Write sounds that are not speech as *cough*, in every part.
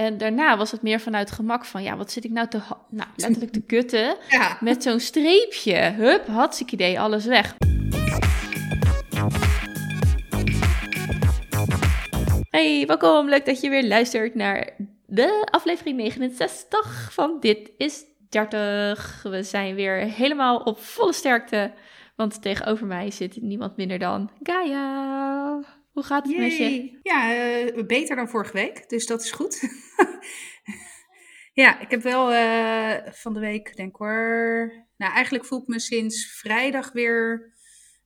En daarna was het meer vanuit gemak van, ja, wat zit ik nou te, nou, letterlijk te kutten *laughs* Ja. met zo'n streepje. Hup, hartstikke idee, alles weg. Hey, welkom. Leuk dat je weer luistert naar de aflevering 69 van Dit is 30. We zijn weer helemaal op volle sterkte, want tegenover mij zit niemand minder dan Gaia. Hoe gaat het met je? Ja, eh, beter dan vorige week, dus dat is goed. *laughs* ja, ik heb wel eh, van de week, denk hoor. Nou, eigenlijk voel ik me sinds vrijdag weer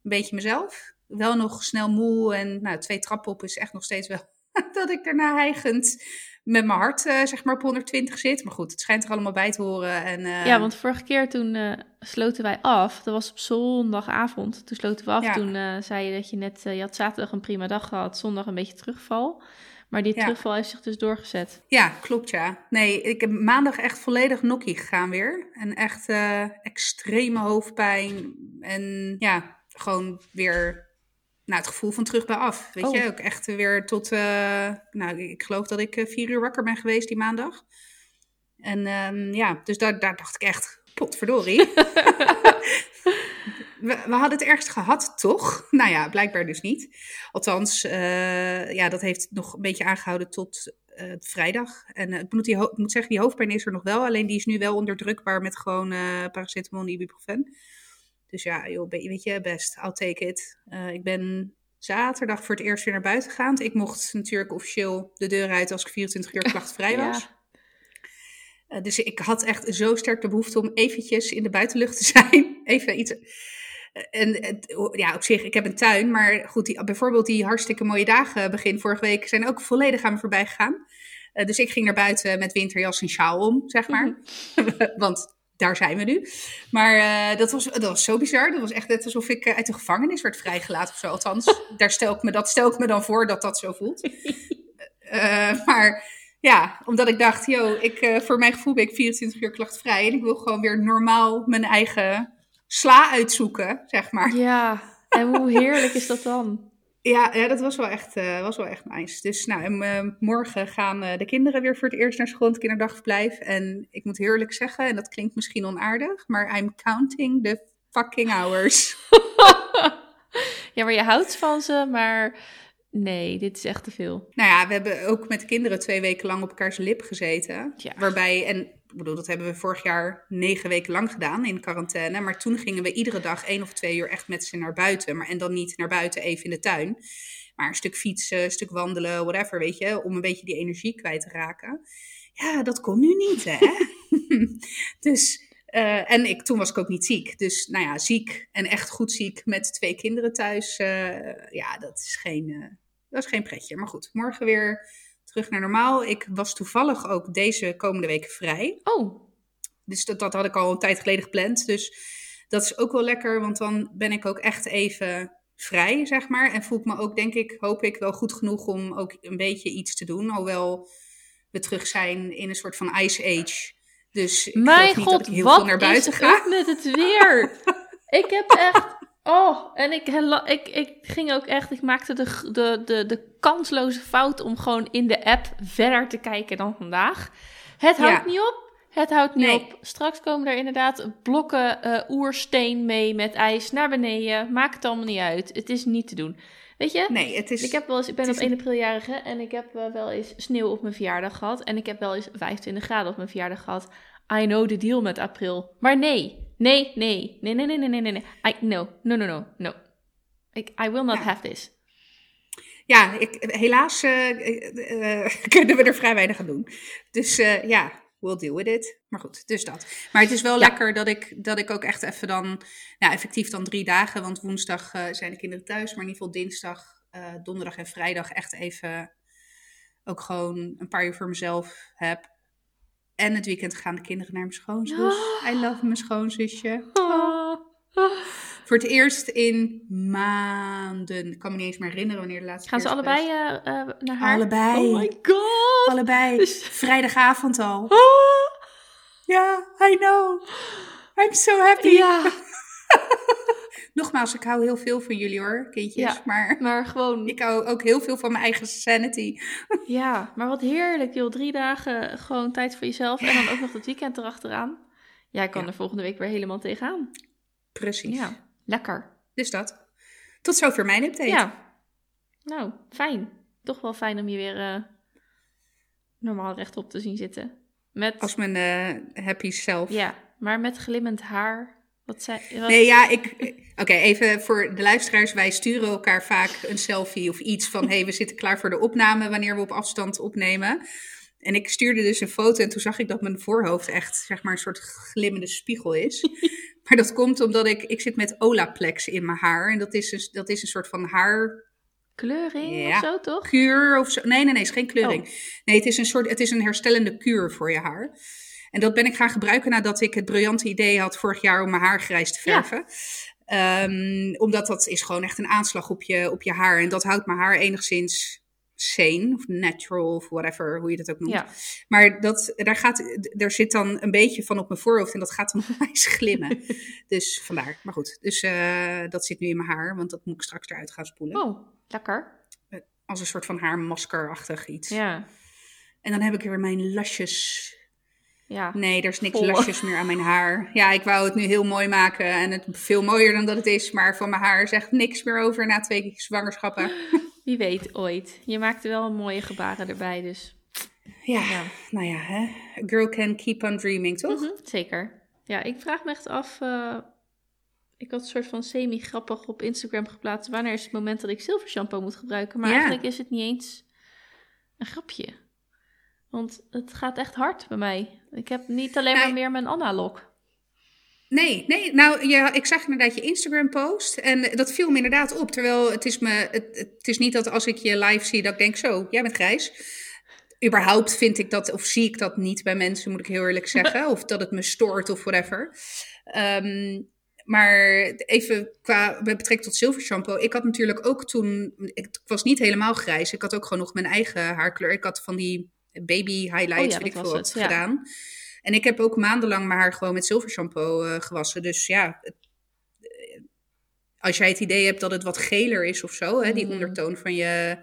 een beetje mezelf. Wel nog snel moe en nou, twee trappen op is echt nog steeds wel *laughs* dat ik daarna hijgend met mijn hart eh, zeg maar op 120 zit. Maar goed, het schijnt er allemaal bij te horen. En, eh, Ja, want vorige keer toen eh, sloten wij af. Dat was op zondagavond. Toen sloten we af. Ja. Toen zei je dat je net... je had zaterdag een prima dag gehad. Zondag een beetje terugval. Maar die Ja. terugval heeft zich dus doorgezet. Ja, klopt ja. Nee, ik heb maandag echt volledig nokkie gegaan weer. En echt extreme hoofdpijn. En ja, gewoon weer nou, het gevoel van terug bij af. Weet Oh. je, ook echt weer tot... eh, nou, ik geloof dat ik eh, vier uur wakker ben geweest die maandag. En ehm, ja, dus daar, daar dacht ik echt, potverdorie. *laughs* we, we hadden het ergst gehad, toch? Nou ja, blijkbaar dus niet. Althans, eh, ja, dat heeft nog een beetje aangehouden tot vrijdag. En ik, moet die ik moet zeggen, die hoofdpijn is er nog wel. Alleen die is nu wel onderdrukbaar met gewoon paracetamol en ibuprofen. Dus ja, joh, weet je, best. I'll take it. Eh, ik ben zaterdag voor het eerst weer naar buiten gegaan. Ik mocht natuurlijk officieel de deur uit als ik 24 uur klachtvrij was. Ja. Eh, dus ik had echt zo sterk de behoefte om eventjes in de buitenlucht te *laughs* zijn. Even iets. eh, En ja, op zich, ik heb een tuin. Maar goed, die, bijvoorbeeld die hartstikke mooie dagen begin vorige week zijn ook volledig aan me voorbij gegaan. Dus ik ging naar buiten met winterjas en sjaal om, zeg maar. *laughs* Want daar zijn we nu. Maar eh, dat, was, dat was zo bizar. Dat was echt net alsof ik eh, uit de gevangenis werd vrijgelaten of zo. Althans, *laughs* daar stel ik me, dat stel ik me dan voor dat dat zo voelt. Eh, maar ja, omdat ik dacht, yo, ik, voor mijn gevoel ben ik 24 uur klachtvrij. En ik wil gewoon weer normaal mijn eigen sla uitzoeken, zeg maar. Ja, en hoe heerlijk is dat dan? Ja, ja dat was wel, echt, eh, was wel echt nice. Dus nou, en, eh, morgen gaan eh, de kinderen weer voor het eerst naar school, het kinderdagverblijf. En ik moet heerlijk zeggen, en dat klinkt misschien onaardig, maar I'm counting the fucking hours. *laughs* Ja, maar je houdt van ze, maar nee, dit is echt te veel. Nou ja, we hebben ook met de kinderen twee weken lang op elkaars lip gezeten. Ja. Waarbij, en ik bedoel, dat hebben we vorig jaar negen weken lang gedaan in quarantaine. Maar toen gingen we iedere dag één of twee uur echt met ze naar buiten. Maar, en dan niet naar buiten even in de tuin. Maar een stuk fietsen, een stuk wandelen, whatever, weet je. Om een beetje die energie kwijt te raken. Ja, dat kon nu niet, hè. *laughs* dus, eh, en ik, toen was ik ook niet ziek. Dus, nou ja, ziek en echt goed ziek met twee kinderen thuis. eh, ja, dat is geen... eh, dat is geen pretje. Maar goed, morgen weer terug naar normaal. Ik was toevallig ook deze komende week vrij. Oh, Dus dat, dat had ik al een tijd geleden gepland. Dus dat is ook wel lekker, want dan ben ik ook echt even vrij, zeg maar. En voel ik me ook, denk ik, hoop ik, wel goed genoeg om ook een beetje iets te doen. Alhoewel we terug zijn in een soort van ice age. Dus ik mijn geloof niet dat god, ik heel wat veel naar buiten is ga. met het weer? *laughs* ik heb echt... Oh, en ik, ik, ik ging ook echt... Ik maakte de, de, de, de kansloze fout om gewoon in de app verder te kijken dan vandaag. Het houdt Ja. niet op. Het houdt niet Nee. op. Straks komen er inderdaad blokken eh, oersteen mee met ijs naar beneden. Maakt het allemaal niet uit. Het is niet te doen. Weet je? Nee, het is... Ik, heb wel eens, ik ben op is 1 april jarig hè, en ik heb eh, wel eens sneeuw op mijn verjaardag gehad. En ik heb wel eens 25 graden op mijn verjaardag gehad. I know the deal met april. Maar nee, nee, nee, nee, nee, nee, nee, nee, nee. nee. I, no, no, no, no, no. Ik, I will not Ja. have this. Ja, ik, helaas eh, eh, *laughs* kunnen we er vrij weinig aan doen. Dus ja, we'll deal with it. Maar goed, dus dat. Maar het is wel Ja. lekker dat ik, dat ik ook echt even dan, nou effectief dan drie dagen, want woensdag zijn de kinderen thuis, maar in ieder geval dinsdag, donderdag en vrijdag echt even ook gewoon een paar uur voor mezelf heb. En het weekend gaan de kinderen naar mijn schoonzus. *gasps* I love mijn schoonzusje. Oh. Voor het eerst in maanden. Ik kan me niet eens meer herinneren wanneer de laatste Gaan ze allebei eh, eh, naar haar? Allebei. Oh my god. Allebei. Dus- Vrijdagavond al. Ah. Ja, I know. I'm so happy. Ja. *laughs* Nogmaals, ik hou heel veel van jullie hoor, kindjes. Ja. Maar *laughs* Maar gewoon, ik hou ook heel veel van mijn eigen sanity. *laughs* ja, maar wat heerlijk joh. Drie dagen gewoon tijd voor jezelf en dan ook nog het weekend erachteraan. Ja, ik kan Ja. er volgende week weer helemaal tegenaan. Precies. Ja, lekker. Dus dat. Tot zover mijn update. Ja, nou, fijn. Toch wel fijn om je weer eh, normaal rechtop te zien zitten. Met, Als mijn eh, happy self. ja, maar met glimmend haar. Wat zei, wat, Nee, ja, ik. Oké, even voor de luisteraars. Wij sturen elkaar vaak een selfie of iets van: hey, we zitten klaar voor de opname wanneer we op afstand opnemen. En ik stuurde dus een foto en toen zag ik dat mijn voorhoofd echt, zeg maar, een soort glimmende spiegel is. *laughs* maar dat komt omdat ik, ik zit met Olaplex in mijn haar. En dat is een, dat is een soort van haarkuur kleuring Ja. of zo, toch? of zo. Nee, nee, nee, het is geen kleuring. Oh. Nee, het is een soort, het is een herstellende kuur voor je haar. En dat ben ik gaan gebruiken nadat ik het briljante idee had vorig jaar om mijn haar grijs te Ja. verven. Ehm, omdat dat is gewoon echt een aanslag op je, op je haar. En dat houdt mijn haar enigszins sane of natural of whatever, hoe je dat ook noemt. Ja, Maar dat, daar, gaat, er zit dan een beetje van op mijn voorhoofd en dat gaat dan *laughs* onwijs glimmen. dus vandaar. Maar goed, dus eh, dat zit nu in mijn haar, want dat moet ik straks eruit gaan spoelen. oh, lekker. Als een soort van haarmaskerachtig iets. Ja, En dan heb ik weer mijn lasjes. Ja. Nee, er is niks Vol. lasjes meer aan mijn haar. Ja, ik wou het nu heel mooi maken en het veel mooier dan dat het is. Maar van mijn haar is echt niks meer over na twee zwangerschappen. *laughs* Wie weet ooit. Je maakte wel een mooie gebaren erbij, dus Ja, ja. nou ja, hè? A girl can keep on dreaming, toch? Mhm, zeker. Ja, ik vraag me echt af. eh, ik had een soort van semi-grappig op Instagram geplaatst. Wanneer is het moment dat ik zilver shampoo moet gebruiken? Maar Ja. eigenlijk is het niet eens een grapje. Want het gaat echt hard bij mij. Ik heb niet alleen maar Nee. meer mijn Anna-lok. Nee, nee. Nou, ja, ik zag inderdaad je Instagram-post en dat viel me inderdaad op. Terwijl het is, me, het, het is niet dat als ik je live zie dat ik denk, zo, jij bent grijs. Überhaupt vind ik dat, of zie ik dat niet bij mensen, moet ik heel eerlijk *laughs* zeggen. Of dat het me stoort of whatever. Ehm, maar even qua met betrekking tot zilver shampoo. Ik had natuurlijk ook toen, ik was niet helemaal grijs. Ik had ook gewoon nog mijn eigen haarkleur. Ik had van die baby highlights, Oh ja, weet ik veel wat, gedaan. En ik heb ook maandenlang mijn haar gewoon met zilver shampoo eh, gewassen. Dus ja, het- eh, als jij het idee hebt dat het wat geler is of zo, hè, die Mm. ondertoon van je,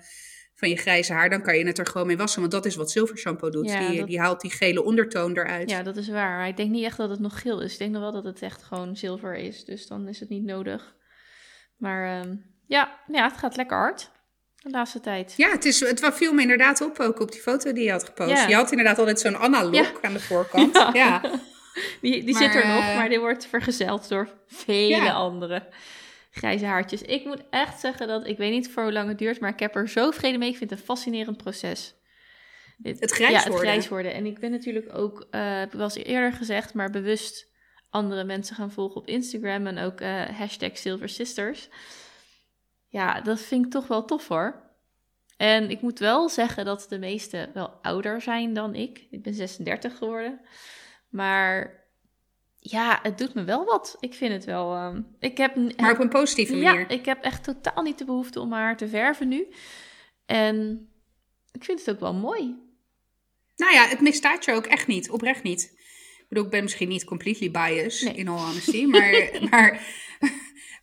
van je grijze haar, dan kan je het er gewoon mee wassen. Want dat is wat zilver shampoo doet. Ja, die, dat- die haalt die gele ondertoon eruit. Ja, dat is waar. Maar ik denk niet echt dat het nog geel is. Ik denk nog wel dat het echt gewoon zilver is. Dus dan is het niet nodig. Maar ehm, ja, ja, het gaat lekker hard. De laatste tijd. Ja, het, is, het viel me inderdaad op ook op die foto die je had gepost. Ja. Je had inderdaad altijd zo'n Anna-look Ja. aan de voorkant. *laughs* Ja. Ja. Die, die Maar, zit er nog, eh, maar die wordt vergezeld door vele andere grijze haartjes. Ik moet echt zeggen dat, ik weet niet voor hoe lang het duurt, maar ik heb er zo vrede mee. Ik vind het een fascinerend proces. Dit- Het grijs ja, het worden. grijs worden. En ik ben natuurlijk ook, eh heb ik wel eens eerder gezegd, maar bewust andere mensen gaan volgen op Instagram en ook eh hashtag Silver Sisters. Ja, dat vind ik toch wel tof hoor. En ik moet wel zeggen dat de meesten wel ouder zijn dan ik. Ik ben 36 geworden. Maar ja, het doet me wel wat. Ik vind het wel. ehm, ik heb, Maar op een positieve manier. ja, ik heb echt totaal niet de behoefte om haar te verven nu. En ik vind het ook wel mooi. Nou ja, het misstaat je ook echt niet. Oprecht niet. Ik bedoel, ik ben misschien niet completely biased, Nee. in all honesty. Maar, *laughs* maar,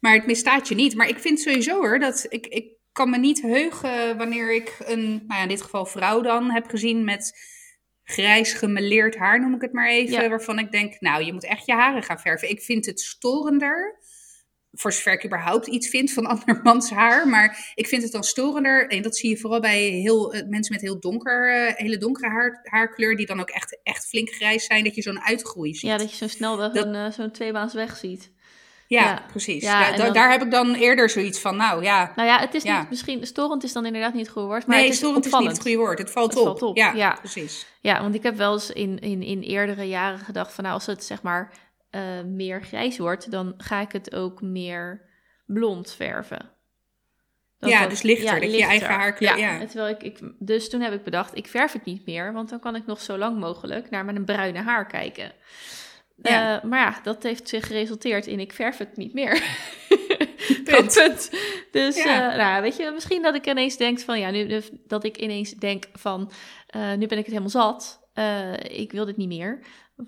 maar het misstaat je niet. Maar ik vind sowieso hoor, dat ik, ik kan me niet heugen wanneer ik een, nou ja, in dit geval vrouw dan, heb gezien met grijs gemeleerd haar, noem ik het maar even. Ja. Waarvan ik denk, nou, je moet echt je haren gaan verven. Ik vind het storender. Voor zover ik überhaupt iets vind van *laughs* andermans haar. Maar ik vind het dan storender. En dat zie je vooral bij heel, eh, mensen met heel donker, eh, hele donkere haar, haarkleur. Die dan ook echt, echt flink grijs zijn. Dat je zo'n uitgroei ziet. Ja, dat je zo snel Dat- zo'n eh, zo'n tweebaans weg ziet. Ja, ja. precies. Ja, dan- Daar heb ik dan eerder zoiets van, nou ja. Nou ja, het is niet, misschien storend is dan inderdaad niet het goede woord, maar nee, het is storend is niet het goede woord. Het valt, Het op. valt op, Ja, precies. Ja, want ik heb wel eens in, in, in eerdere jaren gedacht van nou, als het zeg maar eh, meer grijs wordt, dan ga ik het ook meer blond verven. Dat Ja, dus lichter, dat je je eigen haarkleur- ja. Terwijl ik, ik, dus toen heb ik bedacht, ik verf het niet meer, want dan kan ik nog zo lang mogelijk naar mijn bruine haar kijken. Ja. Eh, maar ja, dat heeft zich geresulteerd in ik verf het niet meer. *laughs* Punt. Punt. Dus Ja. eh, nou, weet je, misschien dat ik ineens denk van ja, nu dat ik ineens denk van eh, nu ben ik het helemaal zat. ik wil dit niet meer.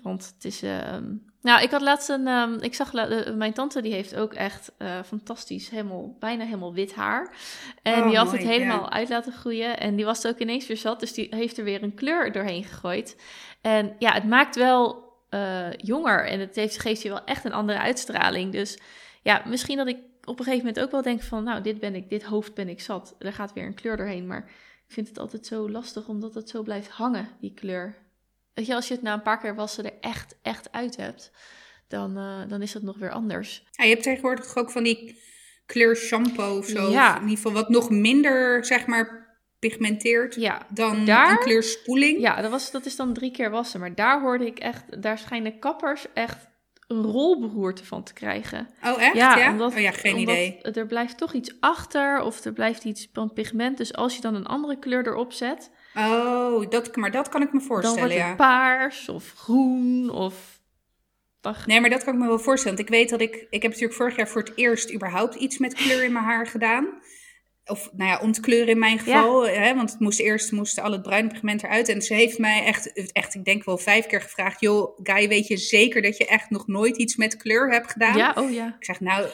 Want het is. ehm, nou, ik had laatst een. ehm, ik zag. mijn tante die heeft ook echt fantastisch, helemaal, bijna helemaal wit haar. En Oh, die had mooi, het helemaal ja. uit laten groeien. En die was het ook ineens weer zat. Dus die heeft er weer een kleur doorheen gegooid. En ja, het maakt wel eh, jonger. En het heeft, geeft je wel echt een andere uitstraling. Dus ja, misschien dat ik op een gegeven moment ook wel denk van... Nou, dit ben ik, dit hoofd ben ik zat. Er gaat weer een kleur doorheen. Maar ik vind het altijd zo lastig omdat het zo blijft hangen, die kleur. Weet je, als je het na een paar keer wassen er echt, echt uit hebt, dan, eh, dan is het nog weer anders. Ja, je hebt tegenwoordig ook van die kleur shampoo of zo. Ja. Of in ieder geval wat nog minder, zeg maar, pigmenteert Ja, dan Daar? een kleurspoeling. ja dat, was, dat is dan drie keer wassen. Maar daar hoorde ik echt, daar schijnen kappers echt een rolberoerte van te krijgen. Oh, echt? Ja, omdat, oh ja, geen omdat idee. Er blijft toch iets achter of er blijft iets van pigment. Dus als je dan een andere kleur erop zet, Oh, dat, maar dat kan ik me dan voorstellen, wordt het ja. paars of groen of... dan- Nee, maar dat kan ik me wel voorstellen. Want ik weet dat ik... Ik heb natuurlijk vorig jaar voor het eerst überhaupt iets met kleur in mijn haar gedaan. Of, nou ja, ontkleuren in mijn geval. Hè, want het moest eerst moest al het bruine pigment eruit. En ze heeft mij echt, echt, ik denk wel vijf keer gevraagd... joh, Guy, weet je zeker dat je echt nog nooit iets met kleur hebt gedaan? Ja, oh ja. Ik zeg, nou,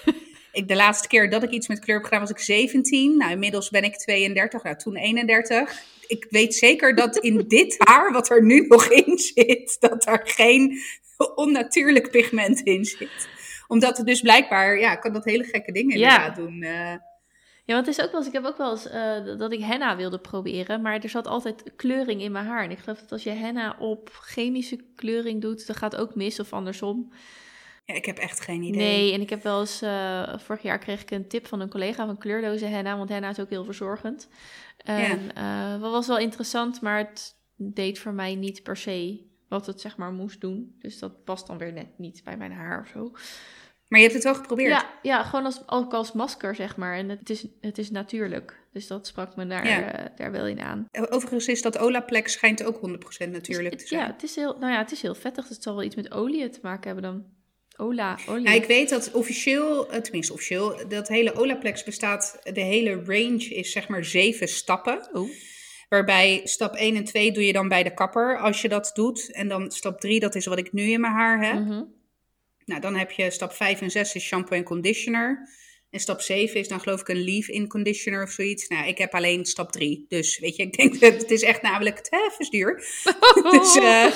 ik, de laatste keer dat ik iets met kleur heb gedaan was ik 17. Nou, inmiddels ben ik 32, nou toen 31. Ik weet zeker dat in *laughs* dit haar, wat er nu nog in zit, dat er geen onnatuurlijk pigment in zit. Omdat het dus blijkbaar, ja, kan dat hele gekke dingen Ja. inderdaad doen. eh. Ja, want het is ook wel eens, ik heb ook wel eens eh, dat ik henna wilde proberen, maar er zat altijd kleuring in mijn haar. En ik geloof dat als je henna op chemische kleuring doet, dan gaat ook mis of andersom. ja, ik heb echt geen idee. Nee, en ik heb wel eens, eh, vorig jaar kreeg ik een tip van een collega van kleurloze henna, want henna is ook heel verzorgend. En eh, dat was wel interessant, maar het deed voor mij niet per se wat het zeg maar moest doen. Dus dat past dan weer net niet bij mijn haar of zo. Maar je hebt het wel geprobeerd. Ja, ja gewoon als, ook als masker, zeg maar. En het is, het is natuurlijk. Dus dat sprak me daar, Ja. eh, daar wel in aan. Overigens is dat Olaplex schijnt ook 100% natuurlijk Het- te zijn. ja, het is heel, nou ja, het is heel vettig. Het zal wel iets met olie te maken hebben dan. Ola, olie. Ja, ik weet dat officieel, eh, tenminste officieel, dat hele Olaplex bestaat, de hele range is zeg maar zeven stappen. Oh, Waarbij stap 1 en 2 doe je dan bij de kapper als je dat doet. En dan stap 3, dat is wat ik nu in mijn haar heb. mhm. Nou, dan heb je stap 5 en 6 is shampoo en conditioner. En stap 7 is dan geloof ik een leave-in conditioner of zoiets. Nou, ik heb alleen stap 3. Dus weet je, ik denk *laughs* dat het is echt namelijk het hè, verstuur. Dus eh,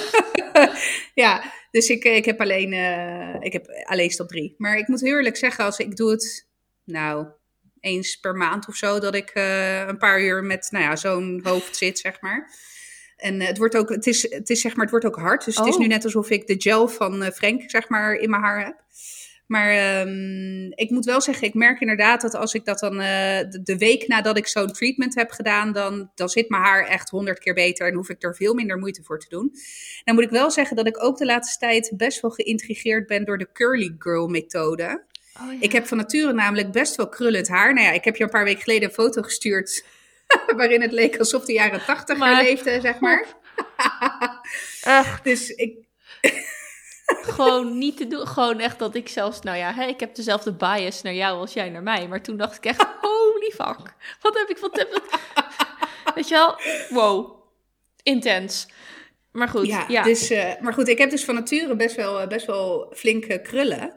*laughs* ja, dus ik, ik, heb alleen, eh, ik heb alleen stap 3. Maar ik moet heel eerlijk zeggen, als ik doe het, nou, eens per maand of zo, dat ik eh, een paar uur met, nou ja, zo'n hoofd zit, zeg maar. En eh, het wordt ook, het is, het is zeg maar, het wordt ook hard. Dus het is Oh. nu net alsof ik de gel van eh, Frank, zeg maar, in mijn haar heb. Maar ehm, ik moet wel zeggen, ik merk inderdaad dat als ik dat dan eh, de, de week nadat ik zo'n treatment heb gedaan, dan, dan zit mijn haar echt honderd keer beter en hoef ik er veel minder moeite voor te doen. Dan moet ik wel zeggen dat ik ook de laatste tijd best wel geïntrigeerd ben door de curly girl methode. Oh, ja. Ik heb van nature namelijk best wel krullend haar. Nou ja, ik heb je een paar weken geleden een foto gestuurd *laughs* waarin het leek alsof de jaren tachtig Maar- leefde, zeg maar. Echt, *laughs* Dus ik, *laughs* gewoon niet te doen. Gewoon echt dat ik zelfs, nou ja, hè, ik heb dezelfde bias naar jou als jij naar mij. Maar toen dacht ik echt, holy fuck. Wat heb ik, wat heb ik... Weet je wel? Wow. Intens. Maar goed, ja, ja. Dus, eh, maar goed, ik heb dus van nature best wel, eh, best wel flinke krullen.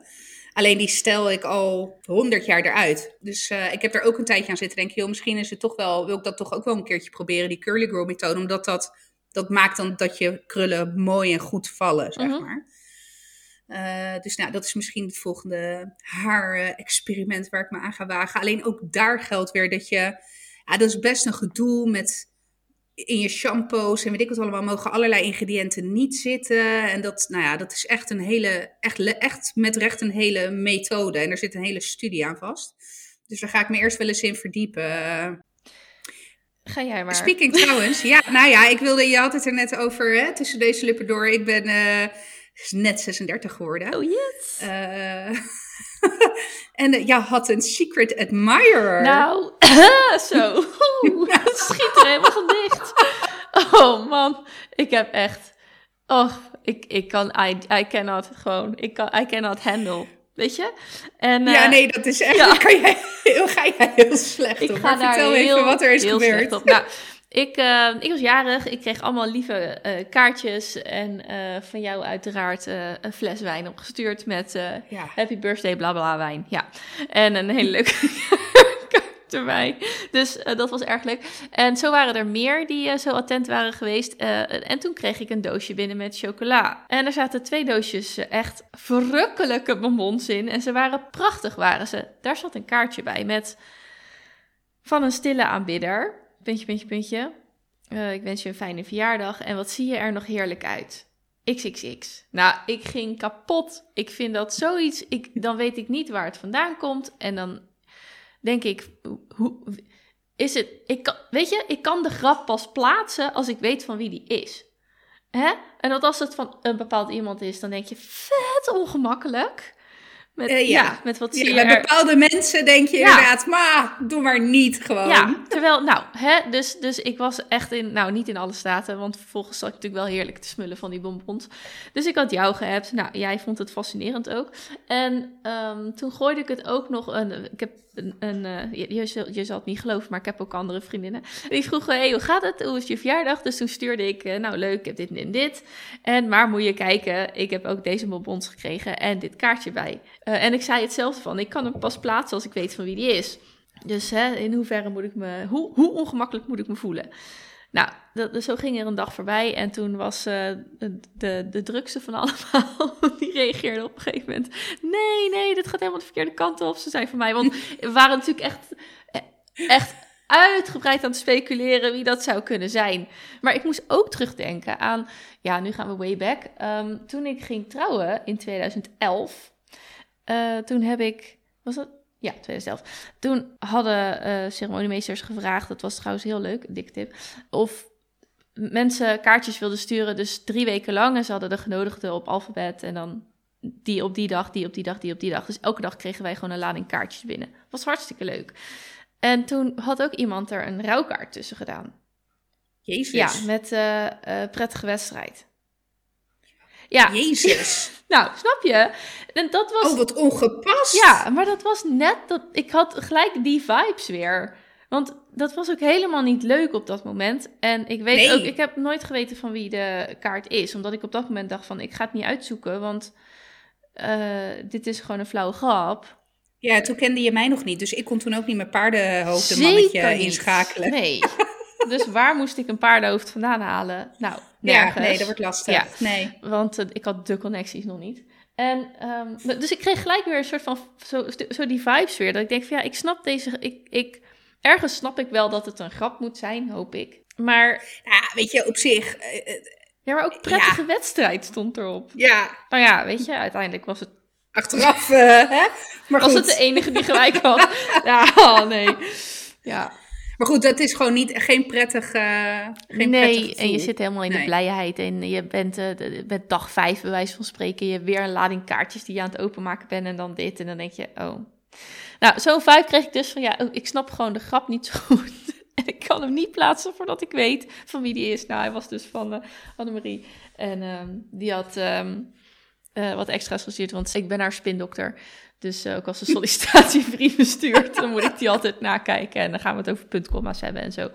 Alleen die stel ik al honderd jaar eruit. Dus eh, ik heb er ook een tijdje aan zitten denken, joh, misschien is het toch wel, wil ik dat toch ook wel een keertje proberen, die curly girl methode. Omdat dat, dat maakt dan dat je krullen mooi en goed vallen, zeg Mhm. maar. Eh, dus nou, dat is misschien het volgende haar-experiment waar ik me aan ga wagen. Alleen ook daar geldt weer dat je, ja, dat is best een gedoe met in je shampoos en weet ik wat allemaal, mogen allerlei ingrediënten niet zitten. En dat, nou ja, dat is echt een hele, echt, echt met recht een hele methode. En er zit een hele studie aan vast. Dus daar ga ik me eerst wel eens in verdiepen. Ga jij maar. Speaking *laughs* trouwens, ja, nou ja, ik wilde, je had het er net over, hè, tussen deze lippen door. Ik ben eh, net 36 geworden. Oh, yes. Eh, *laughs* en uh, jij had een secret admirer. Nou, *laughs* zo. *laughs* Het schiet er helemaal van dicht. Oh man, ik heb echt... Oh, ik, ik kan... I, I cannot gewoon... Ik kan, I cannot handle. Weet je? En, ja, uh, nee, dat is echt... ja. *laughs* Kan jij, heel, ga jij heel slecht ik op. ga Maar daar vertel heel, even wat er is heel gebeurd. slecht op. Nou, Ik, uh, ik was jarig, ik kreeg allemaal lieve uh, kaartjes en uh, van jou uiteraard een fles wijn opgestuurd met ja. happy birthday bla bla wijn. Ja, en een hele leuke *laughs* kaart erbij. Dus dat was erg leuk. En zo waren er meer die zo attent waren geweest. en toen kreeg ik een doosje binnen met chocola. En er zaten twee doosjes echt verrukkelijke bonbons in. En ze waren prachtig, waren ze. Daar zat een kaartje bij met van een stille aanbidder puntje, puntje, puntje. Uh, ik wens je een fijne verjaardag. En wat zie je er nog heerlijk uit? XXX. Nou, ik ging kapot. Ik vind dat zoiets. Ik, dan weet ik niet waar het vandaan komt. En dan denk ik, hoe is het? Ik kan, weet je, ik kan de grap pas plaatsen als ik weet van wie die is. Hè? En dat als het van een bepaald iemand is, dan denk je vet ongemakkelijk. Met, uh, ja. met wat zie ja, Bij bepaalde mensen denk je inderdaad, maar doe maar niet gewoon. Ja, *laughs* terwijl, nou, hè, dus, dus ik was echt in, nou, niet in alle staten, want vervolgens zat ik natuurlijk wel heerlijk te smullen van die bonbons. Dus ik had jou gehebt. Nou, jij vond het fascinerend ook. En um, toen gooide ik het ook nog, een, ik heb een, een uh, je, je, zal het niet geloven, maar ik heb ook andere vriendinnen. Die vroegen, hey, hoe gaat het? Hoe is je verjaardag? Dus toen stuurde ik, uh, nou leuk, ik heb dit en dit. En maar moet je kijken, ik heb ook deze bonbons gekregen en dit kaartje bij. Uh, en ik zei hetzelfde van, ik kan hem pas plaatsen als ik weet van wie die is. Dus hè, in hoeverre moet ik me, hoe, hoe ongemakkelijk moet ik me voelen? Nou, dat, zo ging er een dag voorbij en toen was uh, de, de, drukste van *laughs* allemaal, die reageerde op een gegeven moment. Nee, nee, dit gaat helemaal de verkeerde kant op. Ze zei van mij, want we waren natuurlijk echt, echt uitgebreid aan het speculeren wie dat zou kunnen zijn. Maar ik moest ook terugdenken aan, ja, nu gaan we way back. Um, toen ik ging trouwen in 2011, uh, toen heb ik, was dat? Ja, 2011. Toen hadden uh, ceremoniemeesters gevraagd, dat was trouwens heel leuk, dik tip, of mensen kaartjes wilden sturen, dus drie weken lang. En ze hadden de genodigden op alfabet en dan die op die dag, die op die dag, die op die dag. Dus elke dag kregen wij gewoon een lading kaartjes binnen. Was hartstikke leuk. En toen had ook iemand er een rouwkaart tussen gedaan. Jezus. Ja, met uh, uh, prettige wedstrijd. Ja. Jezus. *laughs* nou, snap je? En dat was... Oh, wat ongepast. Ja, maar dat was net dat... Ik had gelijk die vibes weer. Want dat was ook helemaal niet leuk op dat moment. En ik weet ook... Ik heb nooit geweten van wie de kaart is. Omdat ik op dat moment dacht van... Ik ga het niet uitzoeken, want... Uh, dit is gewoon een flauwe grap. Ja, toen kende je mij nog niet. Dus ik kon toen ook niet mijn paardenhoofdenmannetje inschakelen. Nee. *laughs* dus waar moest ik een paardenhoofd vandaan halen? Nou, nergens. Ja, nee, dat wordt lastig. Ja, nee. Want uh, ik had de connecties nog niet. En um, dus ik kreeg gelijk weer een soort van zo, zo die vibes weer. Dat ik denk van ja, ik snap deze. Ik, ik, ergens snap ik wel dat het een grap moet zijn, hoop ik. Maar. Ja, weet je, op zich. Uh, ja, maar ook prettige ja. wedstrijd stond erop. Ja. Nou ja, weet je, uiteindelijk was het. Achteraf, uh, hè? Maar was het de enige die gelijk had? *laughs* ja, oh, nee. Ja. Maar goed, dat is gewoon niet, geen prettig. Uh, geen nee, prettig en je zit helemaal in de blijheid. En je bent, uh, bent dag vijf, bij wijze van spreken. Je hebt weer een lading kaartjes die je aan het openmaken bent. En dan dit. En dan denk je, oh. Nou, zo'n vijf kreeg ik dus van ja, oh, ik snap gewoon de grap niet zo goed. *laughs* en ik kan hem niet plaatsen voordat ik weet van wie die is. Nou, hij was dus van uh, Annemarie. En um, die had um, wat extra's gestuurd, want ik ben haar spindokter. Dus uh, ook als ze *laughs* sollicitatiebrieven stuurt, dan moet ik die altijd nakijken. En dan gaan we het over puntkomma's hebben en zo.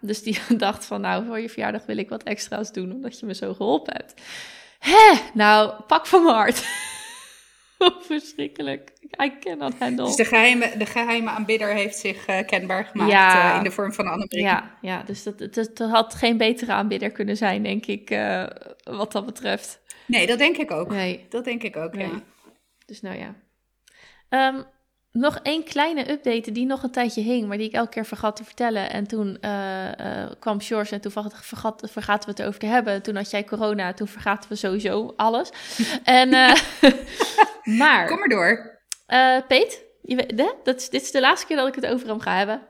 Dus die *laughs* dacht van, nou, voor je verjaardag wil ik wat extra's doen, omdat je me zo geholpen hebt. Hè, nou, pak van mijn hart. *laughs* Verschrikkelijk. I cannot handle. Dus de geheime, de geheime aanbidder heeft zich uh, kenbaar gemaakt ja, uh, in de vorm van Annemarie. Ja, ja dus dat, het, het, had geen betere aanbidder kunnen zijn, denk ik, uh, wat dat betreft. Nee, dat denk ik ook. Nee. Dat denk ik ook, nee. ja. Dus nou ja. Um, nog één kleine update die nog een tijdje hing, maar die ik elke keer vergat te vertellen. En toen uh, uh, kwam George en toen vergat, vergaten we het over te hebben. Toen had jij corona, toen vergaten we sowieso alles. *laughs* en, uh, *laughs* maar... Kom maar door. Peet, je weet, hè? Dat is, dit is de laatste keer dat ik het over hem ga hebben.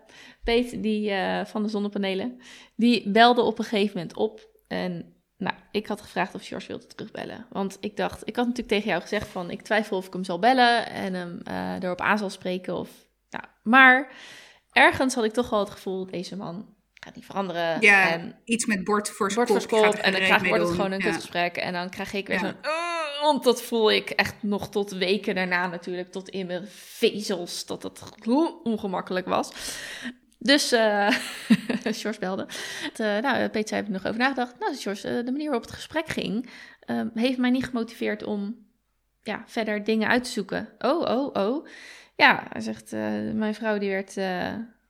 Peet, die van de zonnepanelen, die belde op een gegeven moment op. En nou, ik had gevraagd of George wilde terugbellen. Want ik dacht, ik had natuurlijk tegen jou gezegd van... ik twijfel of ik hem zal bellen en hem uh, erop aan zal spreken. Of, nou, maar ergens had ik toch wel het gevoel, deze man gaat niet veranderen. Ja, en iets met bord voor bord kop. En dan krijg, wordt het gewoon een ja. kutgesprek. En dan krijg ik weer ja. zo'n... Uh, want dat voel ik echt nog tot weken daarna natuurlijk. Tot in mijn vezels, dat het ongemakkelijk was. Dus *laughs* uh, George belde. Uh, nou, Peter zei, heb nog over nagedacht. Nou, George, de manier waarop het gesprek ging, ehm, heeft mij niet gemotiveerd om ja, verder dingen uit te zoeken. Oh, oh, oh. Ja, hij zegt, mijn vrouw die werd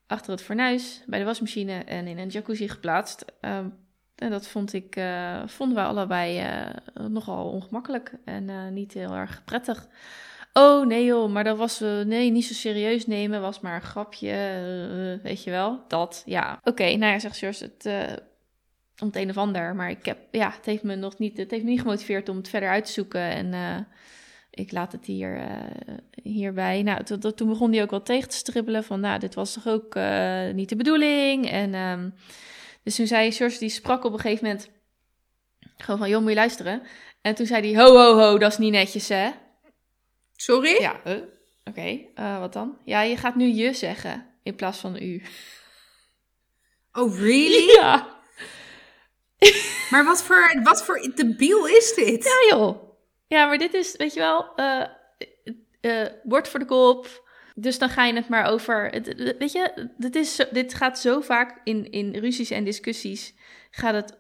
achter het fornuis bij de wasmachine en in een jacuzzi geplaatst. Um, en dat vond ik, vonden we allebei nogal ongemakkelijk en niet heel erg prettig. Oh nee joh, maar dat was, uh, nee, niet zo serieus nemen, was maar een grapje, uh, weet je wel, dat, ja. Oké, nou ja, zegt George, het, uh, om het een of ander, maar ik heb, ja, het heeft me nog niet, het heeft me niet gemotiveerd om het verder uit te zoeken en ik laat het hier, hierbij. Nou, toen begon hij ook wel tegen te stribbelen van, nou, dit was toch ook niet de bedoeling en, um, dus toen zei George, die sprak op een gegeven moment gewoon van, joh, moet je luisteren? En toen zei hij, ho, ho, ho, dat is niet netjes, hè? Sorry? Ja, uh, oké. Okay. Uh, wat dan? Ja, je gaat nu je zeggen in plaats van u. Oh, really? *laughs* Ja. maar wat voor, wat voor debiel is dit? Ja, joh. Ja, maar dit is, weet je wel, uh, woord voor de kop. Dus dan ga je het maar over. Weet je, dit, is, dit gaat zo vaak in, in ruzies en discussies. Gaat het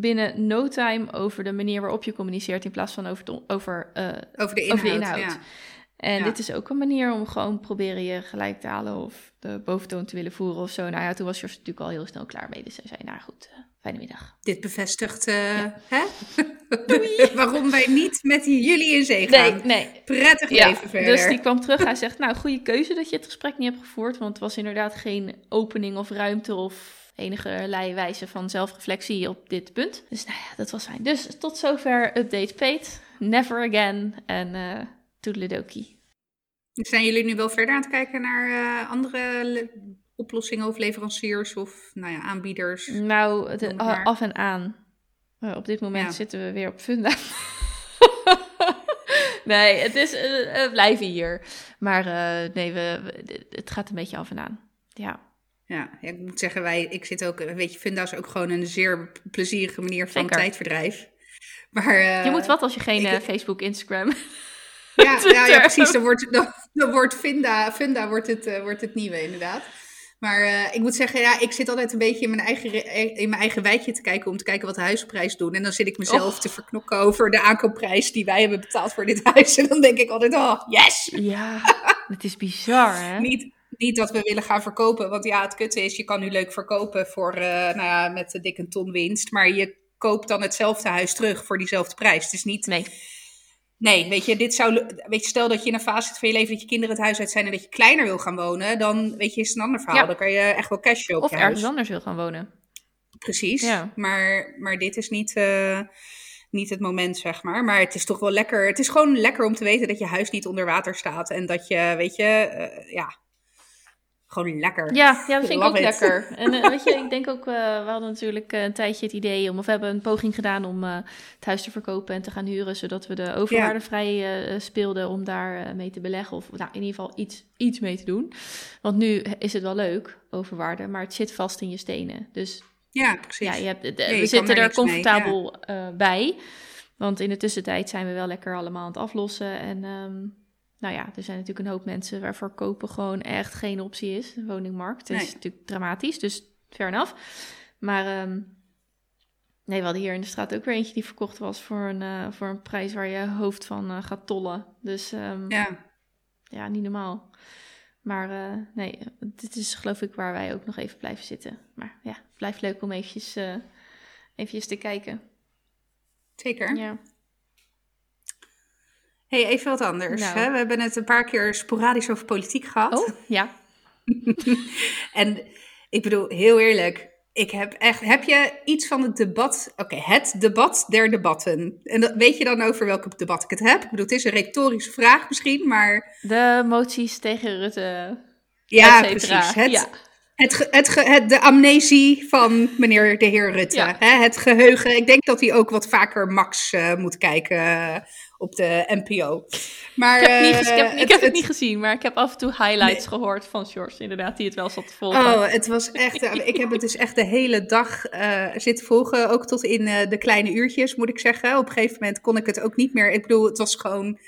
binnen no time over de manier waarop je communiceert in plaats van over, de, over, uh, over de inhoud. Over de inhoud. Ja. En dit is ook een manier om gewoon proberen je gelijk te halen of de boventoon te willen voeren of zo. Nou ja, toen was Jos natuurlijk al heel snel klaar mee. Dus hij zei, nou goed, uh, fijne middag. Dit bevestigt uh, hè? *laughs* waarom wij niet met jullie in zee gaan. Nee, nee. Prettig ja, leven verder. Dus die kwam terug. Hij zegt, nou, goede keuze dat je het gesprek niet hebt gevoerd. Want het was inderdaad geen opening of ruimte of enige wijze van zelfreflectie op dit punt. Dus nou ja, dat was fijn. Dus tot zover update Pete. Never again en uh, toedeledokie. Zijn jullie nu wel verder aan het kijken naar uh, andere oplossingen of leveranciers of nou ja, aanbieders? Nou, de, af en aan. Uh, op dit moment ja. zitten we weer op Funda. *laughs* nee, het is, we blijven hier. Maar nee, we, het gaat een beetje af en aan. Ja. Ja, ik moet zeggen, wij, ik zit ook, weet je, Funda is ook gewoon een zeer plezierige manier van Zeker. tijdverdrijf. Maar, uh, je moet wat als je geen ik, Facebook, Instagram. Ja, *laughs* ja, ja, precies. Dan wordt, dan, dan wordt Funda, Funda wordt, het, uh, wordt het nieuwe, inderdaad. Maar uh, ik moet zeggen, ja, ik zit altijd een beetje in mijn, eigen, in mijn eigen wijkje te kijken om te kijken wat de huisprijs doen. En dan zit ik mezelf oh. te verknokken over de aankoopprijs die wij hebben betaald voor dit huis. En dan denk ik altijd, oh, yes! Ja, *laughs* het is bizar, hè? Niet, niet dat we willen gaan verkopen. Want ja, het kutte is, je kan nu leuk verkopen voor, uh, nou ja, met de dikke ton winst. Maar je koopt dan hetzelfde huis terug voor diezelfde prijs. Het is niet... Nee. Nee, weet je, dit zou, weet je, stel dat je in een fase zit van je leven dat je kinderen het huis uit zijn en dat je kleiner wil gaan wonen, dan weet je, is het een ander verhaal. Ja. Dan kan je echt wel cash op Of je ergens huis. anders wil gaan wonen. Precies, ja. maar, maar dit is niet, uh, niet het moment, zeg maar. Maar het is toch wel lekker, het is gewoon lekker om te weten dat je huis niet onder water staat en dat je, weet je, uh, ja, gewoon lekker. Ja, ja dat *laughs* vind ik ook it. lekker. *laughs* En uh, weet je, ik denk ook, uh, we hadden natuurlijk uh, een tijdje het idee om, of we hebben een poging gedaan om het huis te verkopen en te gaan huren, zodat we de overwaarde vrij speelden om daar mee te beleggen. Of nou, in ieder geval iets, iets mee te doen. Want nu is het wel leuk, overwaarde, maar het zit vast in je stenen. Dus ja, precies. Ja, je hebt, de, ja, je we zitten er comfortabel ja. bij. Want in de tussentijd zijn we wel lekker allemaal aan het aflossen. En um, nou ja, er zijn natuurlijk een hoop mensen waarvoor kopen gewoon echt geen optie is. De woningmarkt nee. is natuurlijk dramatisch, dus ver af. Maar um, nee, we hadden hier in de straat ook weer eentje die verkocht was voor een, uh, voor een prijs waar je hoofd van uh, gaat tollen. Dus um, ja. ja, niet normaal. Maar uh, nee, dit is geloof ik waar wij ook nog even blijven zitten. Maar ja, het blijft leuk om eventjes, eventjes te kijken. Zeker. Ja hey, even wat anders. Nou. Hè? We hebben het een paar keer sporadisch over politiek gehad. Oh, ja. *laughs* en ik bedoel, heel eerlijk, ik heb echt. Heb je iets van het debat? Oké, okay, het debat der debatten. En dat, weet je dan over welke debat ik het heb? Ik bedoel, het is een retorische vraag misschien, maar. De moties tegen Rutte. Ja, precies. Het, ja. Het, het, het, de amnesie van meneer de heer Rutte. Ja. Hè? Het geheugen. Ik denk dat hij ook wat vaker Max uh, moet kijken op de NPO. Maar, ik heb, niet, ik heb, ik het, heb het, niet gezien, maar ik heb af en toe highlights nee. gehoord van George, inderdaad, die het wel zat te volgen. Oh, het was echt, ik heb het dus echt de hele dag uh, zitten volgen, ook tot in de kleine uurtjes, moet ik zeggen. Op een gegeven moment kon ik het ook niet meer, ik bedoel, het was gewoon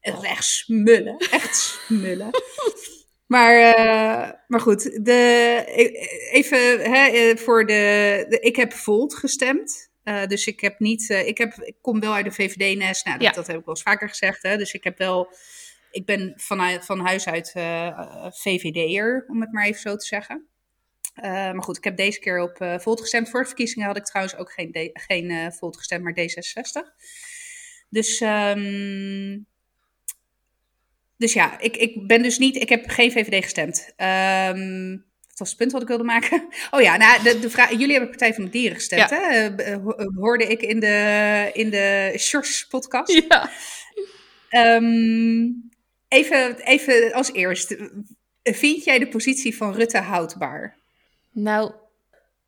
echt smullen, echt smullen. Maar, uh, maar goed, de, even hè, voor de, de, Ik heb Volt gestemd. Uh, dus ik heb niet. Uh, ik, heb, ik kom wel uit de VVD-nest. Nou, dat, ja. dat, heb ik wel eens vaker gezegd. Hè? Dus ik heb wel. Ik ben van, van huis uit VVD'er, om het maar even zo te zeggen. maar goed, ik heb deze keer op Volt gestemd. Voor de verkiezingen had ik trouwens ook geen, geen Volt gestemd, maar D66. Dus um, dus ja, ik, ik ben dus niet, ik heb geen VVD gestemd. Um, was het punt wat ik wilde maken. *laughs* Oh ja, nou, de, de vraag, jullie hebben Partij van de Dieren gestemd, hè? Uh, hoorde ik in de, in de Shores podcast. Ja. Um, even, even als eerst, vind jij de positie van Rutte houdbaar? Nou,